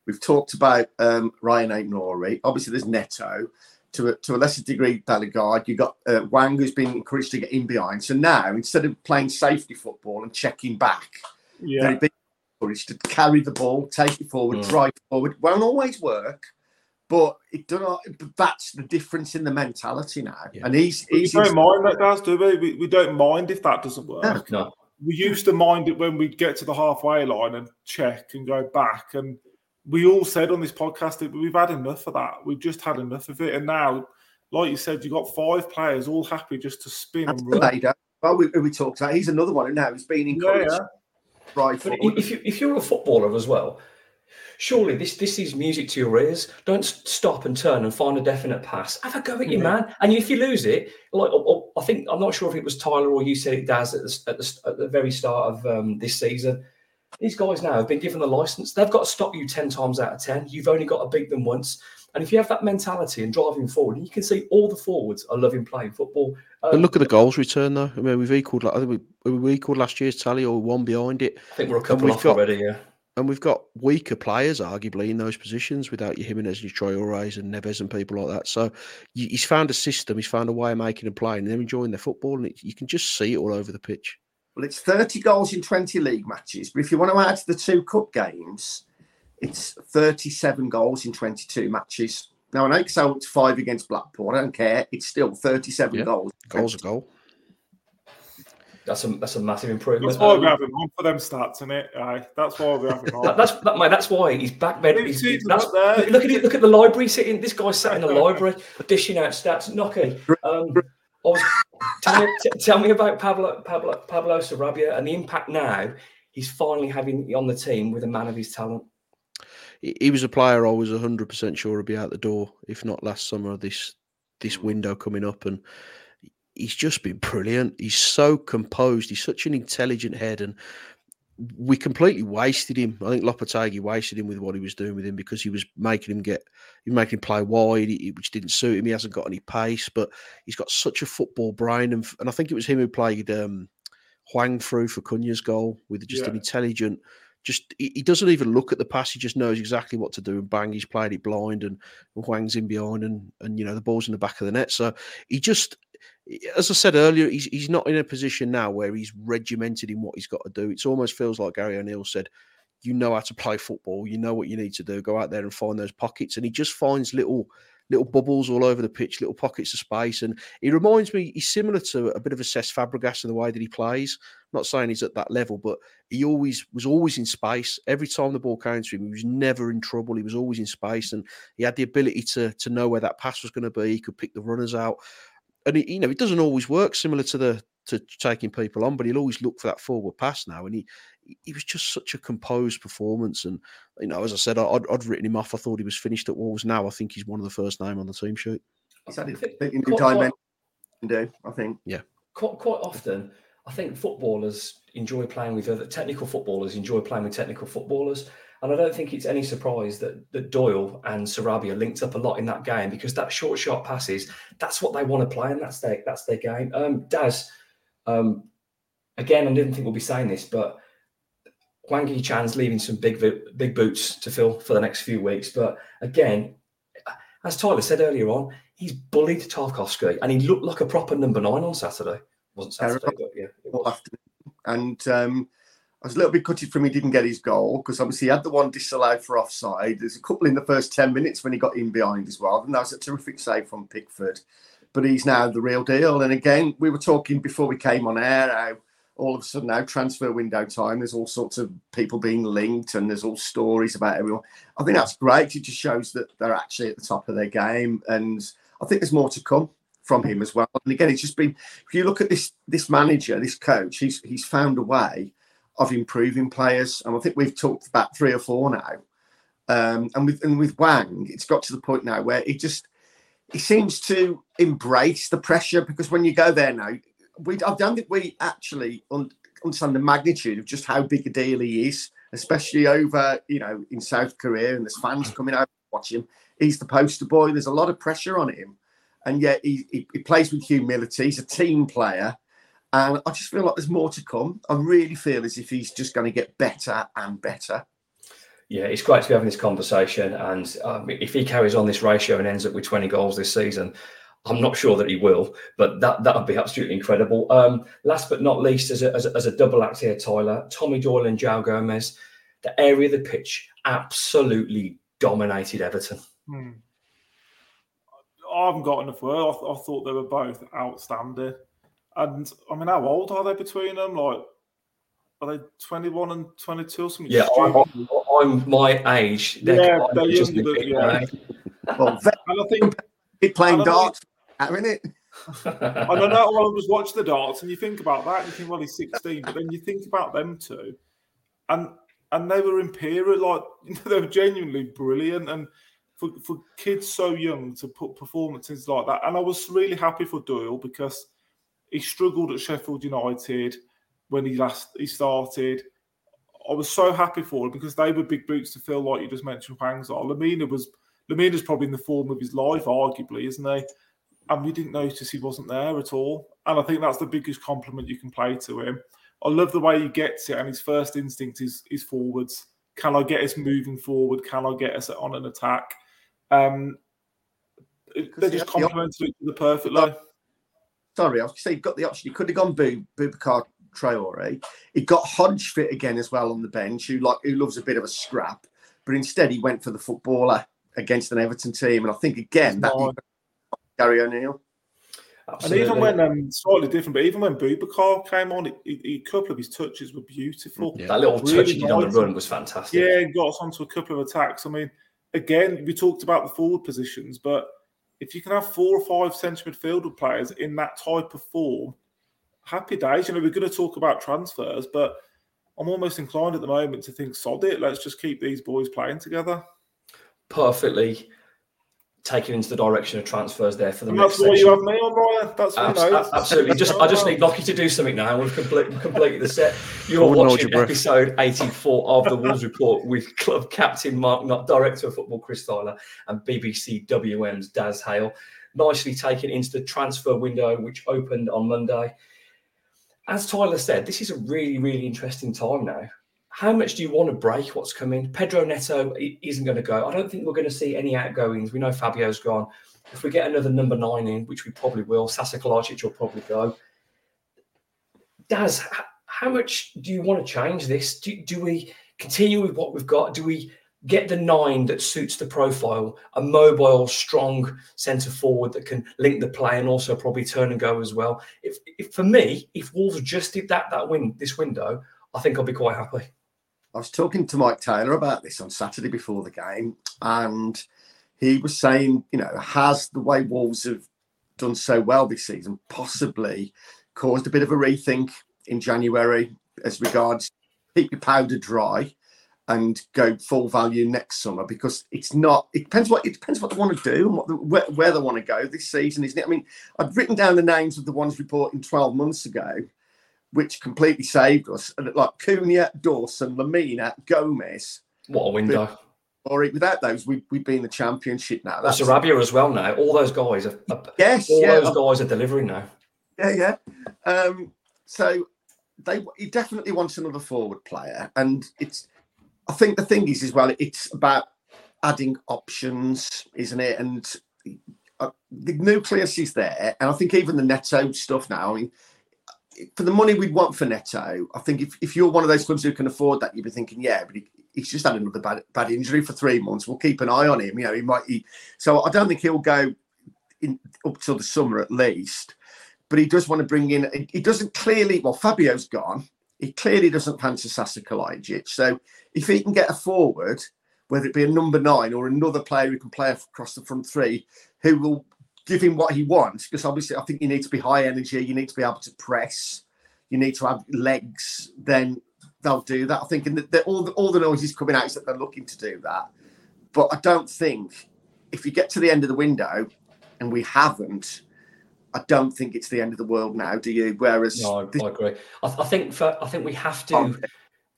We've talked about um, Rayan Aït-Nouri. Obviously, there's Neto. To a, to a lesser degree, Bellegarde. You've got uh, Hwang, who's been encouraged to get in behind. So now, instead of playing safety football and checking back, yeah. they're being encouraged to carry the ball, take it forward, mm. drive forward. Won't always work, but it do not. That's the difference in the mentality now. Yeah. And he's, he's we don't mind that, does do we? we? we? don't mind if that doesn't work. No. We used to mind it when we'd get to the halfway line and check and go back and we all said on this podcast that we've had enough of that. We've just had enough of it. And now, like you said, you've got five players all happy just to spin That's and run. Well, we, we talked about he's another one now. He's been encouraged. Yeah, yeah. Right. If, you, if you're a footballer as well, surely this this is music to your ears. Don't stop and turn and find a definite pass. Have a go at you, man. And if you lose it, like I think I'm not sure if it was Tyler or you said it, Daz, at the, at the, at the very start of um, this season these guys now have been given the license. They've got to stop you 10 times out of 10. You've only got to beat them once. And if you have that mentality and driving forward, you can see all the forwards are loving playing football. Um, and look at the goals return, though. I mean, we've equalled. I think we, we equalled last year's tally, or one behind it. I think we're a couple off got, already. Yeah, and we've got weaker players, arguably, in those positions without your Jimenez and your Traores and Neves and people like that. So he's found a system. He's found a way of making them play, and they're enjoying their football, and it, you can just see it all over the pitch. Well, it's 30 goals in 20 league matches, but if you want to add the two cup games, it's 37 goals in 22 matches. Now, I know it's five against Blackpool. I don't care. It's still 37 yeah. goals. Goals a goal. That's a that's a massive improvement. That's why we're having one for them stats, in it? Aye, that's why we're having that, that's that, mate, That's why he's back there. He's, that's, there. Look at it. Look at the library sitting. This guy's sat in the library dishing out stats. Nocky. Um, was, tell, me, t- tell me about Pablo, Pablo, Pablo Sarabia and the impact now he's finally having on the team with a man of his talent. He was a player I was 100% sure would be out the door, if not last summer, this this mm. window coming up. And he's just been brilliant. He's so composed. He's such an intelligent head. And we completely wasted him. I think Lopetegui wasted him with what he was doing with him because he was making him get, he was making him play wide, which didn't suit him. He hasn't got any pace, but he's got such a football brain. And, and I think it was him who played um, Hwang through for Cunha's goal with just yeah. an intelligent, just he, he, doesn't even look at the pass. He just knows exactly what to do. And bang, he's played it blind, and, and Hwang's in behind, and and you know the ball's in the back of the net. So he just as I said earlier, he's he's not in a position now where he's regimented in what he's got to do. It almost feels like Gary O'Neill said, "You know how to play football. You know what you need to do. Go out there and find those pockets." And he just finds little little bubbles all over the pitch, little pockets of space. And he reminds me, he's similar to a bit of a Cesc Fabregas in the way that he plays. I'm not saying he's at that level, but he always was always in space. Every time the ball came to him, he was never in trouble. He was always in space, and he had the ability to to know where that pass was going to be. He could pick the runners out and it, you know it doesn't always work similar to the to taking people on, but he'll always look for that forward pass now. And he he was just such a composed performance. And you know, as I said, I'd, I'd written him off. I thought he was finished at Wolves. Now I think he's one of the first name on the team sheet. He's had quite, time do I think. Yeah. Quite quite often, I think footballers enjoy playing with other technical footballers. Enjoy playing with technical footballers. And I don't think it's any surprise that, that Doyle and Sarabia linked up a lot in that game because that short, sharp passes, that's what they want to play, and that's their that's their game. Um, Daz, um, again, I didn't think we'll be saying this, but Hwang Hee-chan's leaving some big big boots to fill for the next few weeks. But again, as Tyler said earlier on, he's bullied Tarkowski, and he looked like a proper number nine on Saturday. wasn't Saturday, but yeah, it was. And um, I was a little bit gutted from he didn't get his goal because obviously he had the one disallowed for offside. There's a couple in the first 10 minutes when he got in behind as well. And that was a terrific save from Pickford. But he's now the real deal. And again, we were talking before we came on air how all of a sudden now transfer window time, there's all sorts of people being linked and there's all stories about everyone. I think that's great. It just shows that they're actually at the top of their game. And I think there's more to come from him as well. And again, it's just been if you look at this this manager, this coach, he's he's found a way of improving players. And I think we've talked about three or four now. Um, and with and with Hwang, it's got to the point now where he just he seems to embrace the pressure because when you go there now, we I don't think we actually un, understand the magnitude of just how big a deal he is, especially over you know in South Korea and there's fans coming out to watch him. He's the poster boy. There's a lot of pressure on him, and yet he, he, he plays with humility. He's a team player. And I just feel like there's more to come. I really feel as if he's just going to get better and better. Yeah, it's great to be having this conversation. And um, if he carries on this ratio and ends up with 20 goals this season, I'm not sure that he will, but that that would be absolutely incredible. Um, last but not least, as a, as a, as a double act here, Tyler, Tommy Doyle and João Gomes, the area of the pitch absolutely dominated Everton. Hmm. I haven't got enough word. I, th- I thought they were both outstanding. And I mean, how old are they between them? Like, are they 21 and 22 or something? Yeah, I'm, I'm, my age. They're yeah, they're younger than, yeah. well, and I think he's playing darts, isn't it? I don't know. Well, I was watching the darts, and you think about that, and you think, well, he's 16, but then you think about them two, and and they were imperial, like they were genuinely brilliant, and for for kids so young to put performances like that, and I was really happy for Doyle because he struggled at Sheffield United when he last he started. I was so happy for him because they were big boots to fill, like you just mentioned. Hwang's are. Lemina was Lemina's probably in the form of his life, arguably, isn't he? And we didn't notice he wasn't there at all. And I think that's the biggest compliment you can play to him. I love the way he gets it, and his first instinct is is forwards. Can I get us moving forward? Can I get us on an attack? Um, they just complemented each other perfectly sorry, I was to say he got the option. He could have gone Boo, Boubacar Traore. He got Hodge fit again as well on the bench, who like who loves a bit of a scrap. But instead, he went for the footballer against an Everton team, and I think again that Gary O'Neill. Absolutely. And even when um, slightly different, but even when Boubacar came on, it, it, a couple of his touches were beautiful. Yeah. That little really touch he did on the run was fantastic. Yeah, got us onto a couple of attacks. I mean, again, we talked about the forward positions, but if you can have four or five central midfielder players in that type of form, happy days. You know, we're going to talk about transfers, but I'm almost inclined at the moment to think, sod it, let's just keep these boys playing together. Perfectly taking into the direction of transfers there for the And next that's why you have me on, Ryan. That's what Abs- you know. absolutely. Just I just need Nocky to do something now, and we've completely completed the set. You're Hold watching your episode 84 of the Wolves Report with club captain Mark, not director of football Chris Tyler, and BBC WM's Daz Hale. Nicely taken into the transfer window, which opened on Monday. As Tyler said, this is a really, really interesting time now. How much do you want to break what's coming? Pedro Neto isn't going to go. I don't think we're going to see any outgoings. We know Fabio's gone. If we get another number nine in, which we probably will, Sasa Kalajdzic will probably go. Daz, how much do you want to change this? Do, do we continue with what we've got? Do we get the nine that suits the profile, a mobile, strong centre forward that can link the play and also probably turn and go as well? If, if for me, if Wolves just did that that win this window, I think I'll be quite happy. I was talking to Mike Taylor about this on Saturday before the game, and he was saying, you know, has the way Wolves have done so well this season possibly caused a bit of a rethink in January as regards keep your powder dry and go full value next summer because it's not. It depends what it depends what they want to do and what the, where, where they want to go this season, isn't it? I mean, I'd written down the names of the ones reporting twelve months ago, which completely saved us. And like Cunha, Dawson, Lemina, Gomes. What a window. Or without those, we, we'd be in the championship now. That's Sarabia as well now. All those guys are, are yes, all yeah, those guys are delivering now. yeah, yeah. Um, so they he definitely wants another forward player, and it's. I think the thing is, as well, it's about adding options, isn't it? And uh, the nucleus is there, and I think even the Neto stuff now. I mean, for the money we'd want for Neto, I think if, if you're one of those clubs who can afford that, you'd be thinking, yeah, but he, he's just had another bad bad injury for three months. We'll keep an eye on him. You know, he might. He, so I don't think he'll go in up till the summer at least. But he does want to bring in. He doesn't clearly. Well, Fabio's gone. He clearly doesn't fancy Sasa Kalajdzic. So if he can get a forward, whether it be a number nine or another player who can play across the front three, who will give him what he wants, because obviously I think you need to be high energy, you need to be able to press, you need to have legs, then they'll do that. I think, and the, the, all the all the noises coming out is that they're looking to do that. But I don't think if you get to the end of the window and we haven't, I don't think it's the end of the world now, do you? Whereas No, I, this- I agree. I, I think for, I think we have to Oh.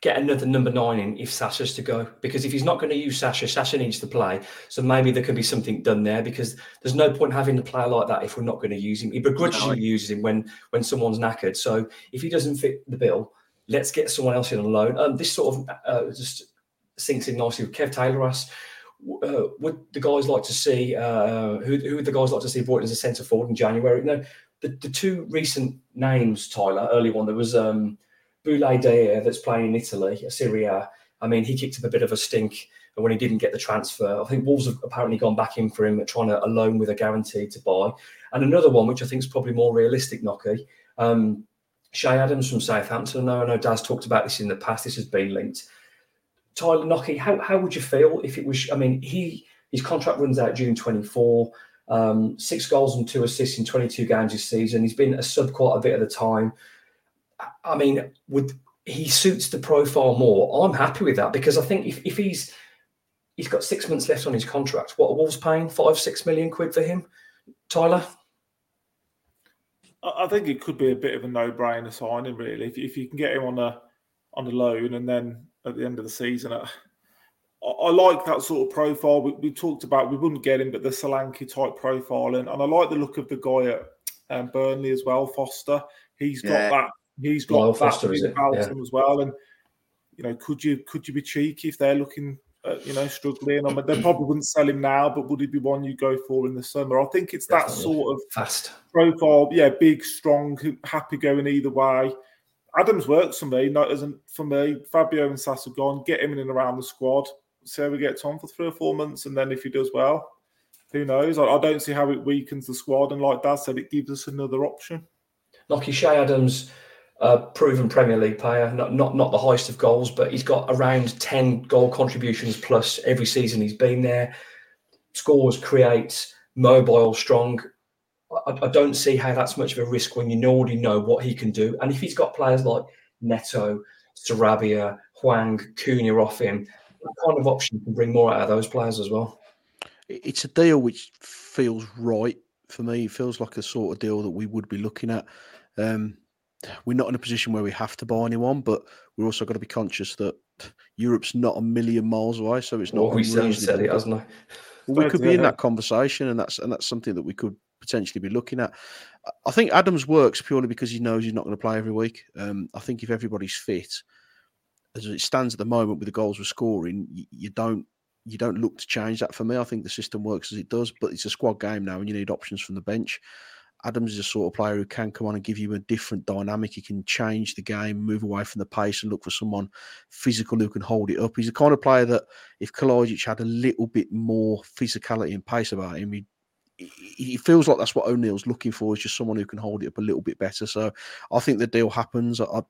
Get another number nine in if Sasha's to go because if he's not going to use Sasha, Sasha needs to play. So maybe there can be something done there because there's no point having a player like that if we're not going to use him. He begrudgingly uses him when when someone's knackered. So if he doesn't fit the bill, let's get someone else in on loan. Um, this sort of uh, just sinks in nicely with Kev Taylor asks. Uh, would the guys like to see uh, who, who would the guys like to see brought in as a centre forward in January? No, the, the two recent names, Tyler, early one, there was um, Boulaye Dia that's playing in Italy, Serie I mean, he kicked up a bit of a stink when he didn't get the transfer. I think Wolves have apparently gone back in for him, trying to a loan with a guarantee to buy. And another one, which I think is probably more realistic, Nocky, um, Ché Adams from Southampton. I know, I know Daz talked about this in the past. This has been linked. Tyler Nocky, how, how would you feel if it was? I mean, he his contract runs out June 24. Um, six goals and two assists in 22 games this season. He's been a sub quite a bit of the time. I- I mean, would he suits the profile more? I'm happy with that because I think if, if he's he's got six months left on his contract, what are Wolves paying five six million quid for him, Tyler? I I think it could be a bit of a no-brainer signing, really. If, if you can get him on a on a loan and then at the end of the season, I, I like that sort of profile. We, we talked about we wouldn't get him, but the Solanke type profile, and, and I like the look of the guy at um, Burnley as well, Foster. He's got Yeah. that. He's got Lyle that Foster, is thing about Yeah. him as well. And you know, could you could you be cheeky if they're looking? At, you know, struggling. I mean, they probably wouldn't sell him now, but would he be one you go for in the summer? I think it's that sort of Fast. profile, yeah, big, strong, happy going either way. Adams works for me, not as for me. Fabio and Sasa gone. Get him in and around the squad. See how we get on for three or four months, and then if he does well, who knows? I, I don't see how it weakens the squad, and like Dad said, it gives us another option. Lucky Ché Adams, uh, proven Premier League player, not, not not the highest of goals, but he's got around 10 goal contributions plus every season he's been there. Scores, creates, mobile, strong. I, I don't see how that's much of a risk when you already know what he can do. And if he's got players like Neto, Sarabia, Hwang, Cunha off him, that kind of option can bring more out of those players as well. it's a deal which feels right for me. It feels like a sort of deal that we would be looking at. Um, we're not in a position where we have to buy anyone, but we're also got to be conscious that Europe's not a million miles away, so it's not. Well, we said it, hasn't it? Well, we could be in that conversation, and that's and that's something that we could potentially be looking at. I think Adams works purely because he knows he's not going to play every week. Um, I think if everybody's fit, as it stands at the moment with the goals we're scoring, you, you don't you don't look to change that for me. I think the system works as it does, but it's a squad game now, and you need options from the bench. Adams is a sort of player who can come on and give you a different dynamic. He can change the game, move away from the pace, and look for someone physical who can hold it up. He's the kind of player that if Kalajdzic had a little bit more physicality and pace about him, he he feels like that's what O'Neill's looking for is just someone who can hold it up a little bit better. So I think the deal happens. I,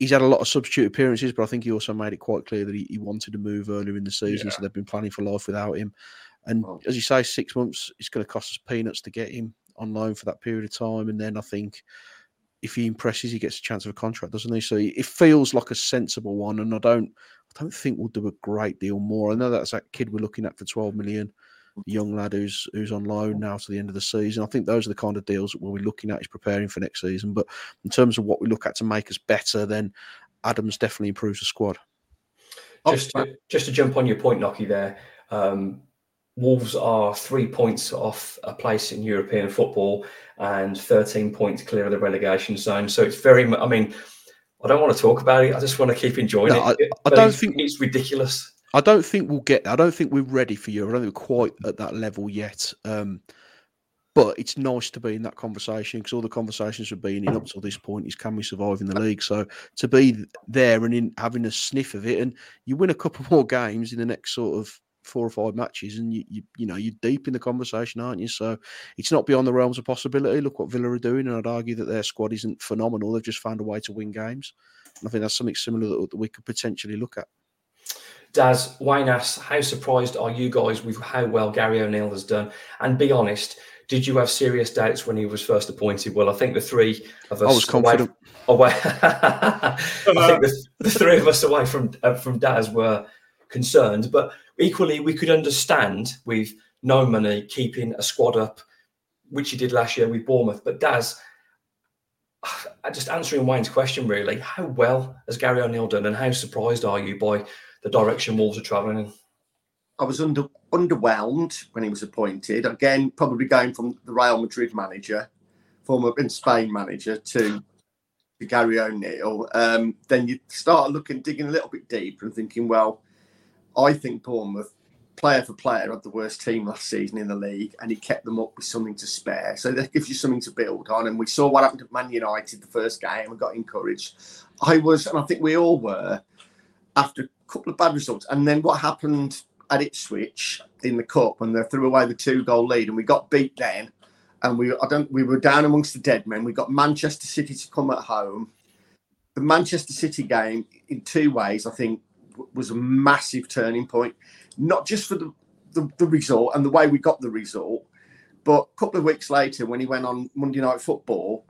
he's had a lot of substitute appearances, but I think he also made it quite clear that he, he wanted to move earlier in the season. Yeah. So they've been planning for life without him. And oh. as you say, six months, it's going to cost us peanuts to get him on loan for that period of time. And then I think if he impresses, he gets a chance of a contract, doesn't he? So it feels like a sensible one. And I don't, I don't think we'll do a great deal more. I know that's that kid we're looking at for 12 million young lad who's who's on loan now to the end of the season. I think those are the kind of deals that we'll be looking at is preparing for next season. But in terms of what we look at to make us better, then Adams definitely improves the squad. Just to, just to jump on your point, Nocky, there. Um, Wolves are three points off a place in European football and 13 points clear of the relegation zone. So it's very, I mean, I don't want to talk about it. I just want to keep enjoying no, it. I, I don't think it's ridiculous. I don't think we'll get. I don't think we're ready for you. I don't think we're quite at that level yet. Um, but it's nice to be in that conversation because all the conversations we've been in up to this point is can we survive in the league? So to be there and in having a sniff of it, and you win a couple more games in the next sort of four or five matches, and you, you you know you're deep in the conversation, aren't you? So it's not beyond the realms of possibility. Look what Villa are doing, and I'd argue that their squad isn't phenomenal. They've just found a way to win games, and I think that's something similar that, that we could potentially look at. Daz Wayne asks, how surprised are you guys with how well Gary O'Neill has done? And be honest, did you have serious doubts when he was first appointed? Well, I think the three of us. I was confident. Away, away I think the, the, three of us away from uh, from Daz were concerned, but equally we could understand with no money keeping a squad up, which he did last year with Bournemouth. But Daz, just answering Wayne's question, really, how well has Gary O'Neill done, and how surprised are you by the direction Wolves are travelling in? I was under underwhelmed when he was appointed. Again, probably going from the Real Madrid manager, former in Spain manager, to, Gary O'Neill. Um, then you start looking, digging a little bit deeper, and thinking, well, I think Bournemouth, player for player, had the worst team last season in the league, and he kept them up with something to spare. So that gives you something to build on. And we saw what happened at Man United the first game and got encouraged. I was, and I think we all were, after a couple of bad results. And then what happened at Ipswich in the cup when they threw away the two goal lead and we got beat then. And we I don't we were down amongst the dead men. We got Manchester City to come at home. The Manchester City game, in two ways, I think, was a massive turning point. Not just for the, the, the result and the way we got the result, but a couple of weeks later when he went on Monday Night Football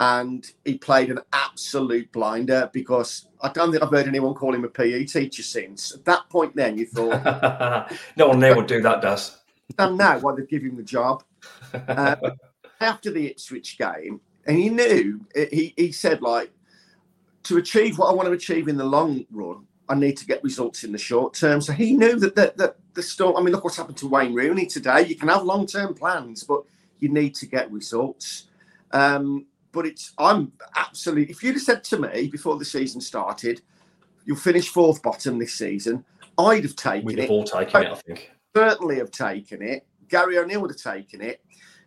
and he played an absolute blinder because I don't think I've heard anyone call him a PE teacher since. At that point, then you thought no one there would do that, does. And now why they give him the job uh, after the Ipswich game, and he knew he he said like to achieve what I want to achieve in the long run, I need to get results in the short term. So he knew that that, that the storm. I mean, look what's happened to Wayne Rooney today. You can have long term plans, but you need to get results. Um, but it's I'm absolutely. If you'd have said to me before the season started, you'll finish fourth bottom this season, I'd have taken We'd it. have all taken it, I think. Certainly have taken it. Gary O'Neill would have taken it.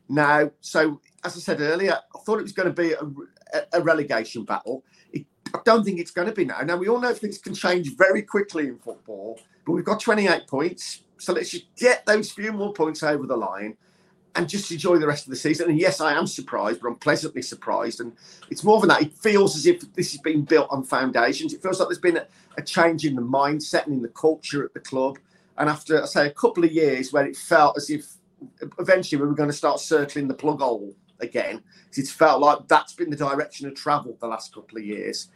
Now, so as I said earlier, I thought it was going to be a, a relegation battle. I don't think it's going to be now. Now we all know things can change very quickly in football, but we've got 28 points, so let's just get those few more points over the line and just enjoy the rest of the season. And yes, I am surprised, but I'm pleasantly surprised. And it's more than that. It feels as if this has been built on foundations. It feels like there's been a, a change in the mindset and in the culture at the club. And after, I say, a couple of years where it felt as if eventually we were going to start circling the plug hole again, it's felt like that's been the direction of travel the last couple of years.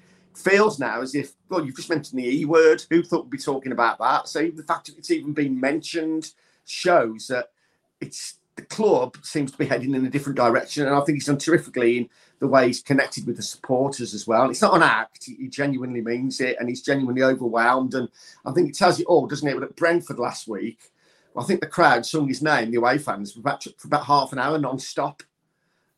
Feels now as if, well, you've just mentioned the E word. Who thought we'd be talking about that? So the fact that it's even been mentioned shows that it's the club seems to be heading in a different direction. And I think he's done terrifically in the way he's connected with the supporters as well. It's not an act, he genuinely means it and he's genuinely overwhelmed. And I think it tells you all, doesn't it? But at Brentford last week, I think the crowd sung his name, the away fans, for about, for about half an hour non stop.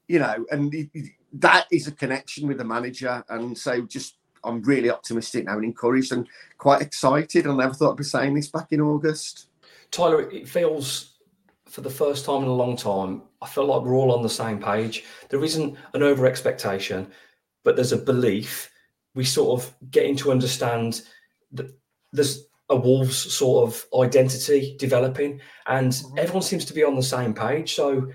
You know, and he, that is a connection with the manager. And so just, I'm really optimistic now and encouraged and quite excited. I never thought I'd be saying this back in August. Tyler, it feels for the first time in a long time, I feel like we're all on the same page. There isn't an over expectation, but there's a belief. We sort of getting to understand that there's a Wolves sort of identity developing, and mm-hmm. everyone seems to be on the same page. So,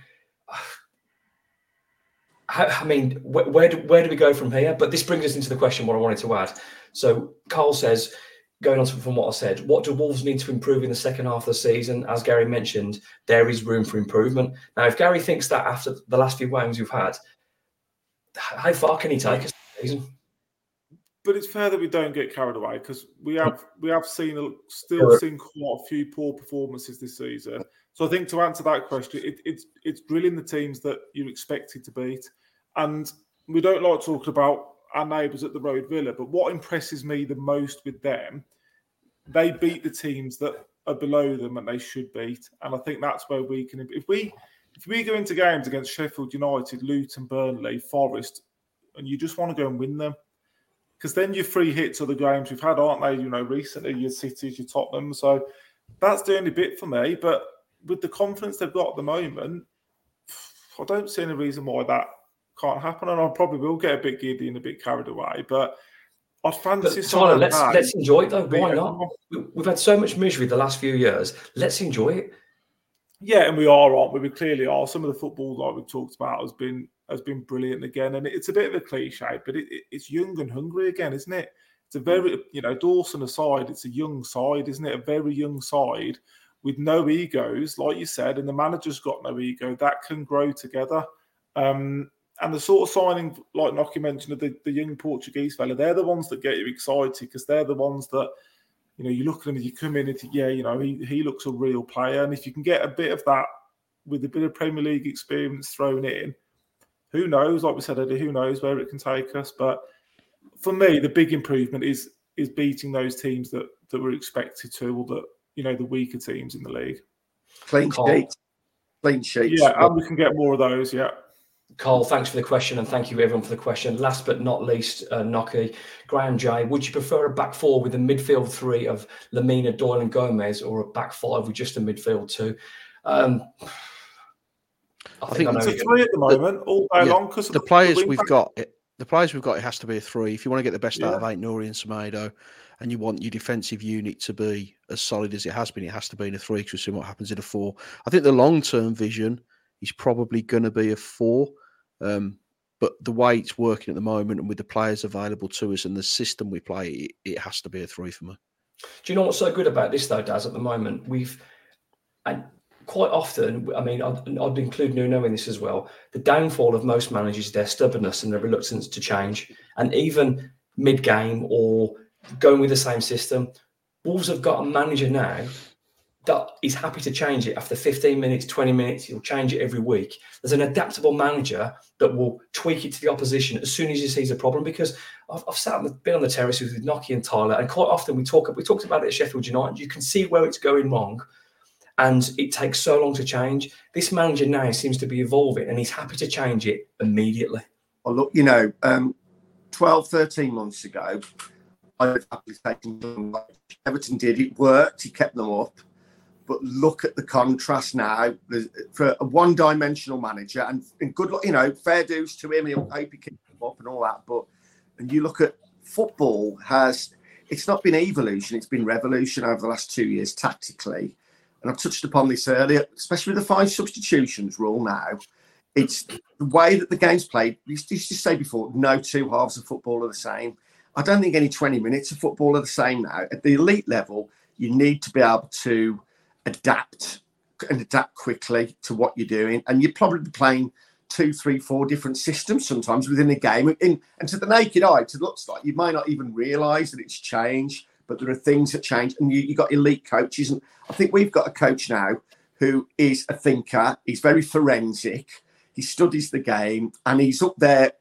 I mean, where, where do, where do we go from here? But this brings us into the question what I wanted to add. So, Carl says, going on from what I said, what do Wolves need to improve in the second half of the season? As Gary mentioned, there is room for improvement. Now, if Gary thinks that after the last few games we've had, how far can he take us season? But it's fair that we don't get carried away because we have we have seen still seen quite a few poor performances this season. So I think to answer that question, it, it's it's drilling the teams that you're expected to beat, and we don't like talking about our neighbours at the Road Villa. But what impresses me the most with them they beat the teams that are below them and they should beat. And I think that's where we can. If we if we go into games against Sheffield United, Luton, Burnley, Forest, and you just want to go and win them, because then your free hits are the games we've had, aren't they? You know, recently your cities, your Tottenham. So that's the only bit for me. But with the confidence they've got at the moment, I don't see any reason why that can't happen. And I probably will get a bit giddy and a bit carried away. But I'd fancy but, Tyler, let's let's enjoy it though. Why not? We've had so much misery the last few years. Let's enjoy it. Yeah, and we are, aren't we? We clearly are. Some of the football like we've talked about has been has been brilliant again, and it's a bit of a cliche, but it, it, it's young and hungry again, isn't it? It's a very, you know, Dawson aside, it's a young side, isn't it? A very young side with no egos, like you said, and the manager's got no ego. That can grow together. Um, and the sort of signing, like Nocky mentioned, the, the young Portuguese fella, they're the ones that get you excited because they're the ones that, you know, you look at them and you come in and think, yeah, you know, he, he looks a real player. And if you can get a bit of that with a bit of Premier League experience thrown in, who knows? Like we said, Eddie, who knows where it can take us? But for me, the big improvement is is beating those teams that that were expected to, or that you know, the weaker teams in the league. Clean sheets, clean sheets. Yeah, and we can get more of those. Yeah. Carl, thanks for the question, and thank you everyone for the question. Last but not least, uh, Nocky, Graham J, would you prefer a back four with a midfield three of Lemina, Doyle, and Gomes, or a back five with just a midfield two? Um, I, I think, think it's a three at the moment, all day yeah, long. Because the, the, players the we've back. got, the players we've got, it has to be a three. If you want to get the best yeah. out of Aït-Nouri and Semedo, and you want your defensive unit to be as solid as it has been, it has to be in a three. Because we've seen what happens in a four. I think the long term vision is probably going to be a four. Um, but the way it's working at the moment and with the players available to us and the system we play, it, it has to be a three for me. Do you know what's so good about this though, Daz? At the moment, we've and quite often, I mean, I'd, I'd, include Nuno in this as well. The downfall of most managers is their stubbornness and their reluctance to change, and even mid-game or going with the same system. Wolves have got a manager now that he's happy to change it after 15 minutes, 20 minutes. He'll change it every week. There's an adaptable manager that will tweak it to the opposition as soon as he sees a problem. Because I've, I've sat on the, been on the terrace with Nocky and Tyler, and quite often we talk we talked about it at Sheffield United. You can see where it's going wrong, and it takes so long to change. This manager now seems to be evolving, and he's happy to change it immediately. Well, look, you know, um, 12, 13 months ago, I was taken. Everton did it worked. He kept them up but look at the contrast now for a one-dimensional manager, and, and good luck. You know, fair dues to him. He'll hope he can up and all that. But and you look at football has it's not been evolution; it's been revolution over the last two years tactically. And I've touched upon this earlier, especially with the five substitutions rule now. It's the way that the game's played. You used to say before, no two halves of football are the same. I don't think any 20 minutes of football are the same now. At the elite level, you need to be able to adapt and adapt quickly to what you're doing. And you're probably playing two, three, four different systems sometimes within a game. And, and to the naked eye, it looks like you might not even realise that it's changed, but there are things that change. And you, you've got elite coaches. And I think we've got a coach now who is a thinker. He's very forensic. He studies the game, and he's up there,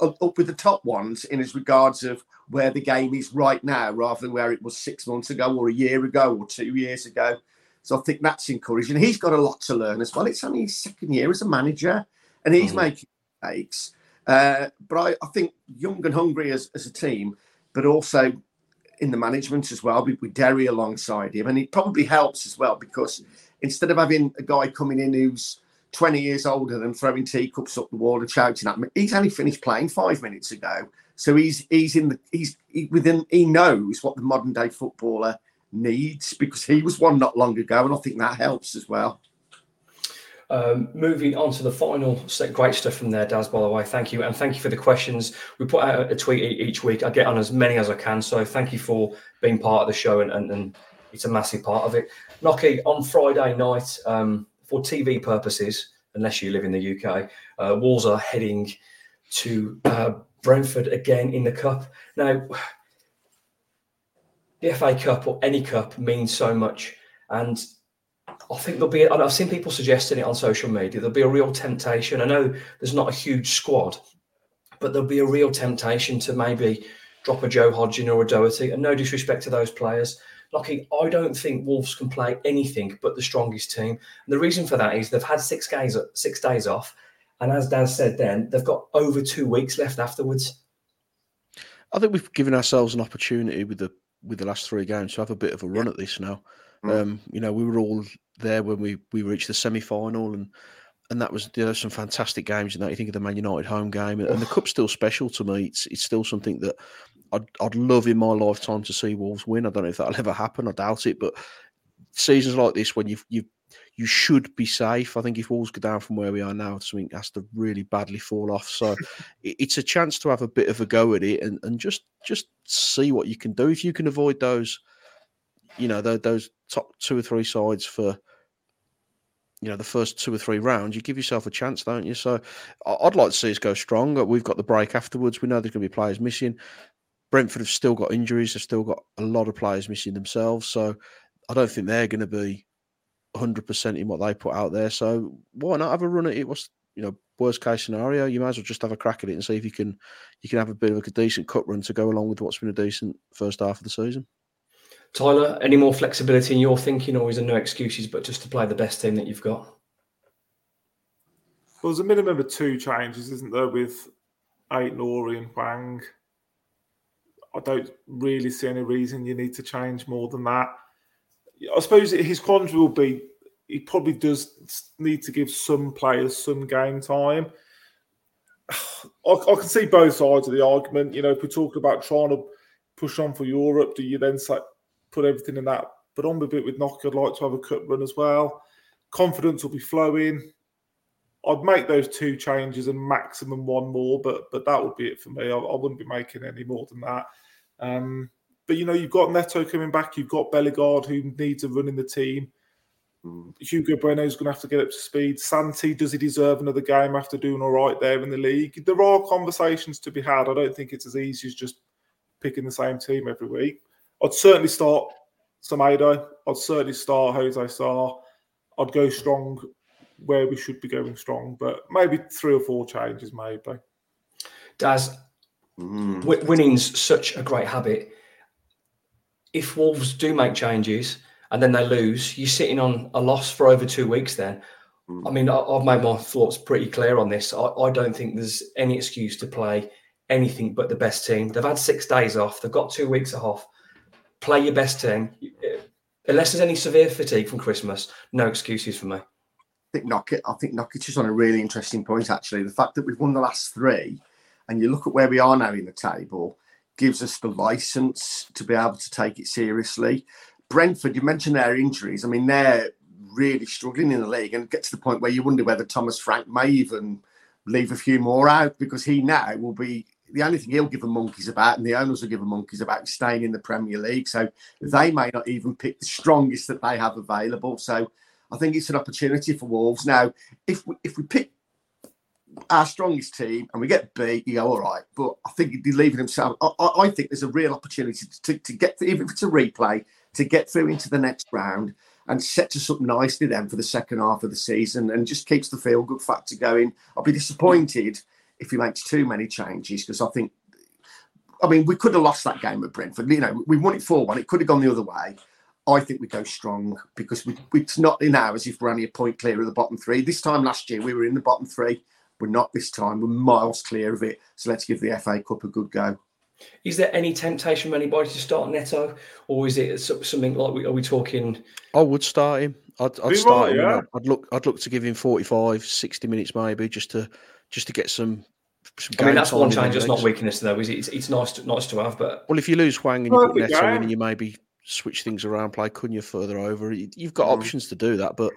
up, with the top ones in as regards of where the game is right now, rather than where it was six months ago, or a year ago, or two years ago. So I think that's encouraging. He's got a lot to learn as well. It's only his second year as a manager, and he's mm. making mistakes. Uh, but I, I, think young and hungry as, as a team, but also in the management as well, with, with Derry alongside him. And it probably helps as well because instead of having a guy coming in who's 20 years older than throwing teacups up the wall and shouting at me, he's only finished playing five minutes ago. So he's he's in the he's he, within he knows what the modern day footballer needs because he was one not long ago, and I think that helps as well. Um, moving on to the final set, great stuff from there, Daz. By the way, thank you, and thank you for the questions. We put out a tweet each week. I get on as many as I can, so thank you for being part of the show, and, and, and it's a massive part of it. Nocky on Friday night um, for TV purposes, unless you live in the UK, uh, Wolves are heading to uh, Brentford again in the cup. Now, the FA Cup or any cup means so much, and I think there'll be. I've seen people suggesting it on social media. There'll be a real temptation. I know there's not a huge squad, but there'll be a real temptation to maybe drop a Joe Hodgson or a Doherty. And no disrespect to those players, Lucky, I don't think Wolves can play anything but the strongest team. And the reason for that is they've had six days six days off, and as Dan said, then they've got over two weeks left afterwards. I think we've given ourselves an opportunity with the with the last three games to have a bit of a run at this now. Mm. Um, you know, we were all there when we we reached the semi final, and and that was there were some fantastic games in that. You think of the Man United home game, and, and the cup's still special to me. It's it's still something that I'd I'd love in my lifetime to see Wolves win. I don't know if that'll ever happen. I doubt it, but seasons like this when you've you you should be safe. I think if Wolves go down from where we are now, something has to really badly fall off. So it's a chance to have a bit of a go at it and, and just just see what you can do. If you can avoid those, you know, those top two or three sides for you know the first two or three rounds, you give yourself a chance, don't you? So I'd like to see us go strong. We've got the break afterwards. We know there's going to be players missing. Brentford have still got injuries. They've still got a lot of players missing themselves. So I don't think they're going to be 100% in what they put out there. So why not have a run at it? What's you know worst case scenario? You might as well just have a crack at it and see if you can you can have a bit of a decent cut run to go along with what's been a decent first half of the season. Tyler, any more flexibility in your thinking, or is there no excuses but just to play the best team that you've got? Well, there's a minimum of two changes, isn't there, with Ait-Nouri and Hwang. I don't really see any reason you need to change more than that. I suppose his quandary will be he probably does need to give some players some game time. I, I, can see both sides of the argument. You know, if we're talking about trying to push on for Europe, do you then say, put everything in that. But on the bit with Knock, I'd like to have a cut run as well. Confidence will be flowing. I'd make those two changes and maximum one more, but but that would be it for me. I, I wouldn't be making any more than that. Um, but you know, you've got Neto coming back. You've got Bellegarde who needs a run in the team. Hugo Bueno's going to have to get up to speed. Santi, does he deserve another game after doing all right there in the league? There are conversations to be had. I don't think it's as easy as just picking the same team every week. I'd certainly start Semedo. I'd certainly start Jose Sá. I'd go strong where we should be going strong, but maybe three or four changes, maybe. Daz, mm. winning's such a great habit. If Wolves do make changes and then they lose, you're sitting on a loss for over two weeks then. Mm. I mean, I, have made my thoughts pretty clear on this. I, I don't think there's any excuse to play anything but the best team. They've had six days off, they've got two weeks off play your best team. Unless there's any severe fatigue from Christmas, no excuses for me. I think Knockett, I think Knockett is on a really interesting point, actually. The fact that we've won the last three and you look at where we are now in the table gives us the license to be able to take it seriously. Brentford, you mentioned their injuries. I mean, they're really struggling in the league and get to the point where you wonder whether Thomas Frank may even leave a few more out because he now will be the only thing he'll give a monkeys about, and the owners will give a monkeys about staying in the Premier League. So they may not even pick the strongest that they have available. So I think it's an opportunity for Wolves. Now, if we, if we pick our strongest team and we get beat, you go all right. But I think be leaving himself. I, I, think there's a real opportunity to, to get, even if it's a replay, to get through into the next round and sets us up nicely then for the second half of the season and just keeps the feel good factor going. I'll be disappointed if he makes too many changes because I think, I mean, we could have lost that game at Brentford. You know, we won it 4 1. It could have gone the other way. I think we go strong because we, it's not in as if we're only a point clear of the bottom three. This time last year, we were in the bottom three. We're not this time. We're miles clear of it. So let's give the FA Cup a good go. Is there any temptation for anybody to start Neto, or is it something like we, are we talking? I would start him. I'd, I'd start right, him. Yeah. I'd look. I'd look to give him 45, 60 minutes maybe, just to just to get some. some I mean, that's one change. It's not weakness though, is it? It's, it's nice to, nice to have, but well, if you lose Hwang and you put Neto in, and you maybe switch things around, play Cunha further over, you've got mm. options to do that. But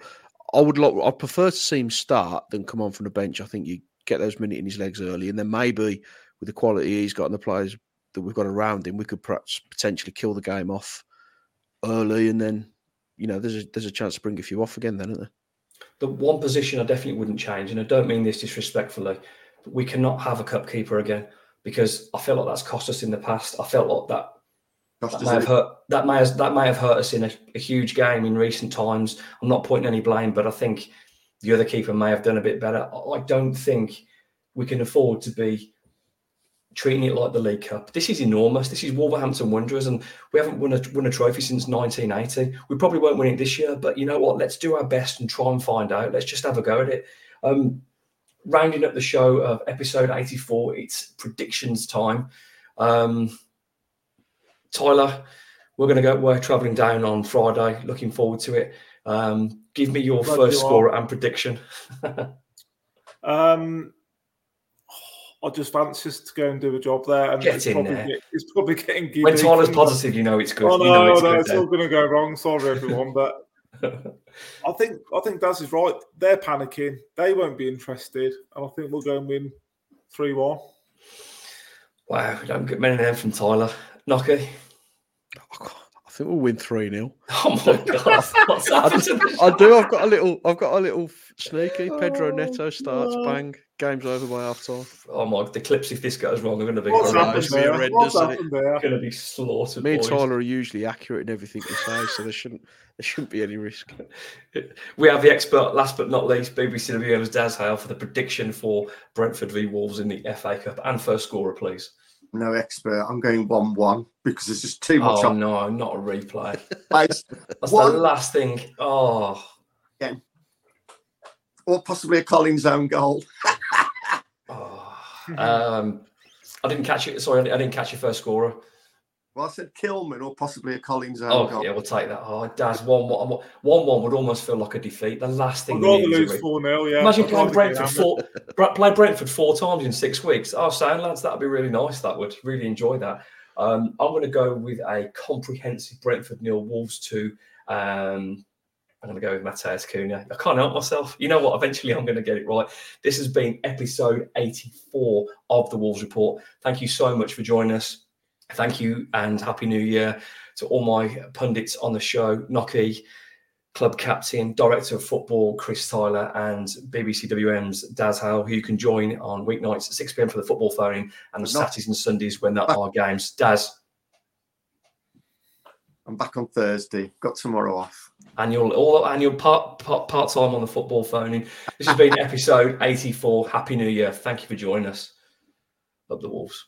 I would. like. I prefer to see him start than come on from the bench. I think you get those minutes in his legs early, and then maybe with the quality he's got and the players that we've got around him, we could perhaps potentially kill the game off early, and then you know there's a, there's a chance to bring a few off again. Then, isn't there? The one position I definitely wouldn't change, and I don't mean this disrespectfully, but we cannot have a cup keeper again because I feel like that's cost us in the past. I felt like that. That may, have hurt, that may have that may have hurt us in a, a huge game in recent times. I'm not pointing any blame, but I think the other keeper may have done a bit better. I don't think we can afford to be treating it like the League Cup. This is enormous. This is Wolverhampton Wanderers, and we haven't won a, won a trophy since 1980. We probably won't win it this year, but you know what? Let's do our best and try and find out. Let's just have a go at it. Um, rounding up the show of episode 84, it's predictions time. Um, Tyler, we're going to go. We're travelling down on Friday. Looking forward to it. Um, give me your Glad first you score and prediction. um, I just fancy to go and do a job there. And Get in there. Get, it's probably getting giddy. When Tyler's positive, you know it's good. Oh no, you know it's, no, it's all going to go wrong. Sorry, everyone, but I think I think Daz is right. They're panicking. They won't be interested, and I think we'll go and win three one. Wow, don't get many of them from Tyler. Nocky. Oh, I think we'll win three 0 Oh my god! What's happened? I, I, do. I've got a little. I've got a little sneaky. Oh Pedro Neto starts. Oh, bang. Game's over by half time. Oh my! God, the clips if this goes wrong are going to be What's horrendous. Happened What's happened there? Going to be slaughtered. Me boys. and Tyler are usually accurate in everything we say, so there shouldn't there shouldn't be any risk. we have the expert, last but not least, BBC WM's Daz Hale for the prediction for Brentford v Wolves in the FA Cup and first scorer, please no expert. I'm going one one because there's just too much. Oh on. no, not a replay. That's one, the last thing. Oh, yeah. Or possibly a Collins own goal. oh, um, I didn't catch it. Sorry, I didn't catch your first scorer. Well, I said Kilman or possibly a Collins oh, goal. yeah, we'll take that. Oh, Daz, one, one, one, one would almost feel like a defeat. The last thing we need lose four 0 Yeah, imagine playing Brentford four, play Brentford four times in six weeks. Oh, sound lads, that'd be really nice. That would really enjoy that. Um, I'm going to go with a comprehensive Brentford nil Wolves two. Um, I'm going to go with Matheus Cunha. I can't help myself. You know what? Eventually, I'm going to get it right. This has been episode 84 of the Wolves Report. Thank you so much for joining us. Thank you and Happy New Year to all my pundits on the show Nocky, club captain, director of football Chris Tyler, and BBC WM's Daz Hale, who you can join on weeknights at 6 pm for the football phone-in and the Saturdays and Sundays when there are games. Daz. I'm back on Thursday. Got tomorrow off. Annual, all annual part part part time on the football phone-in. This has been episode 84. Happy New Year. Thank you for joining us. Love the Wolves.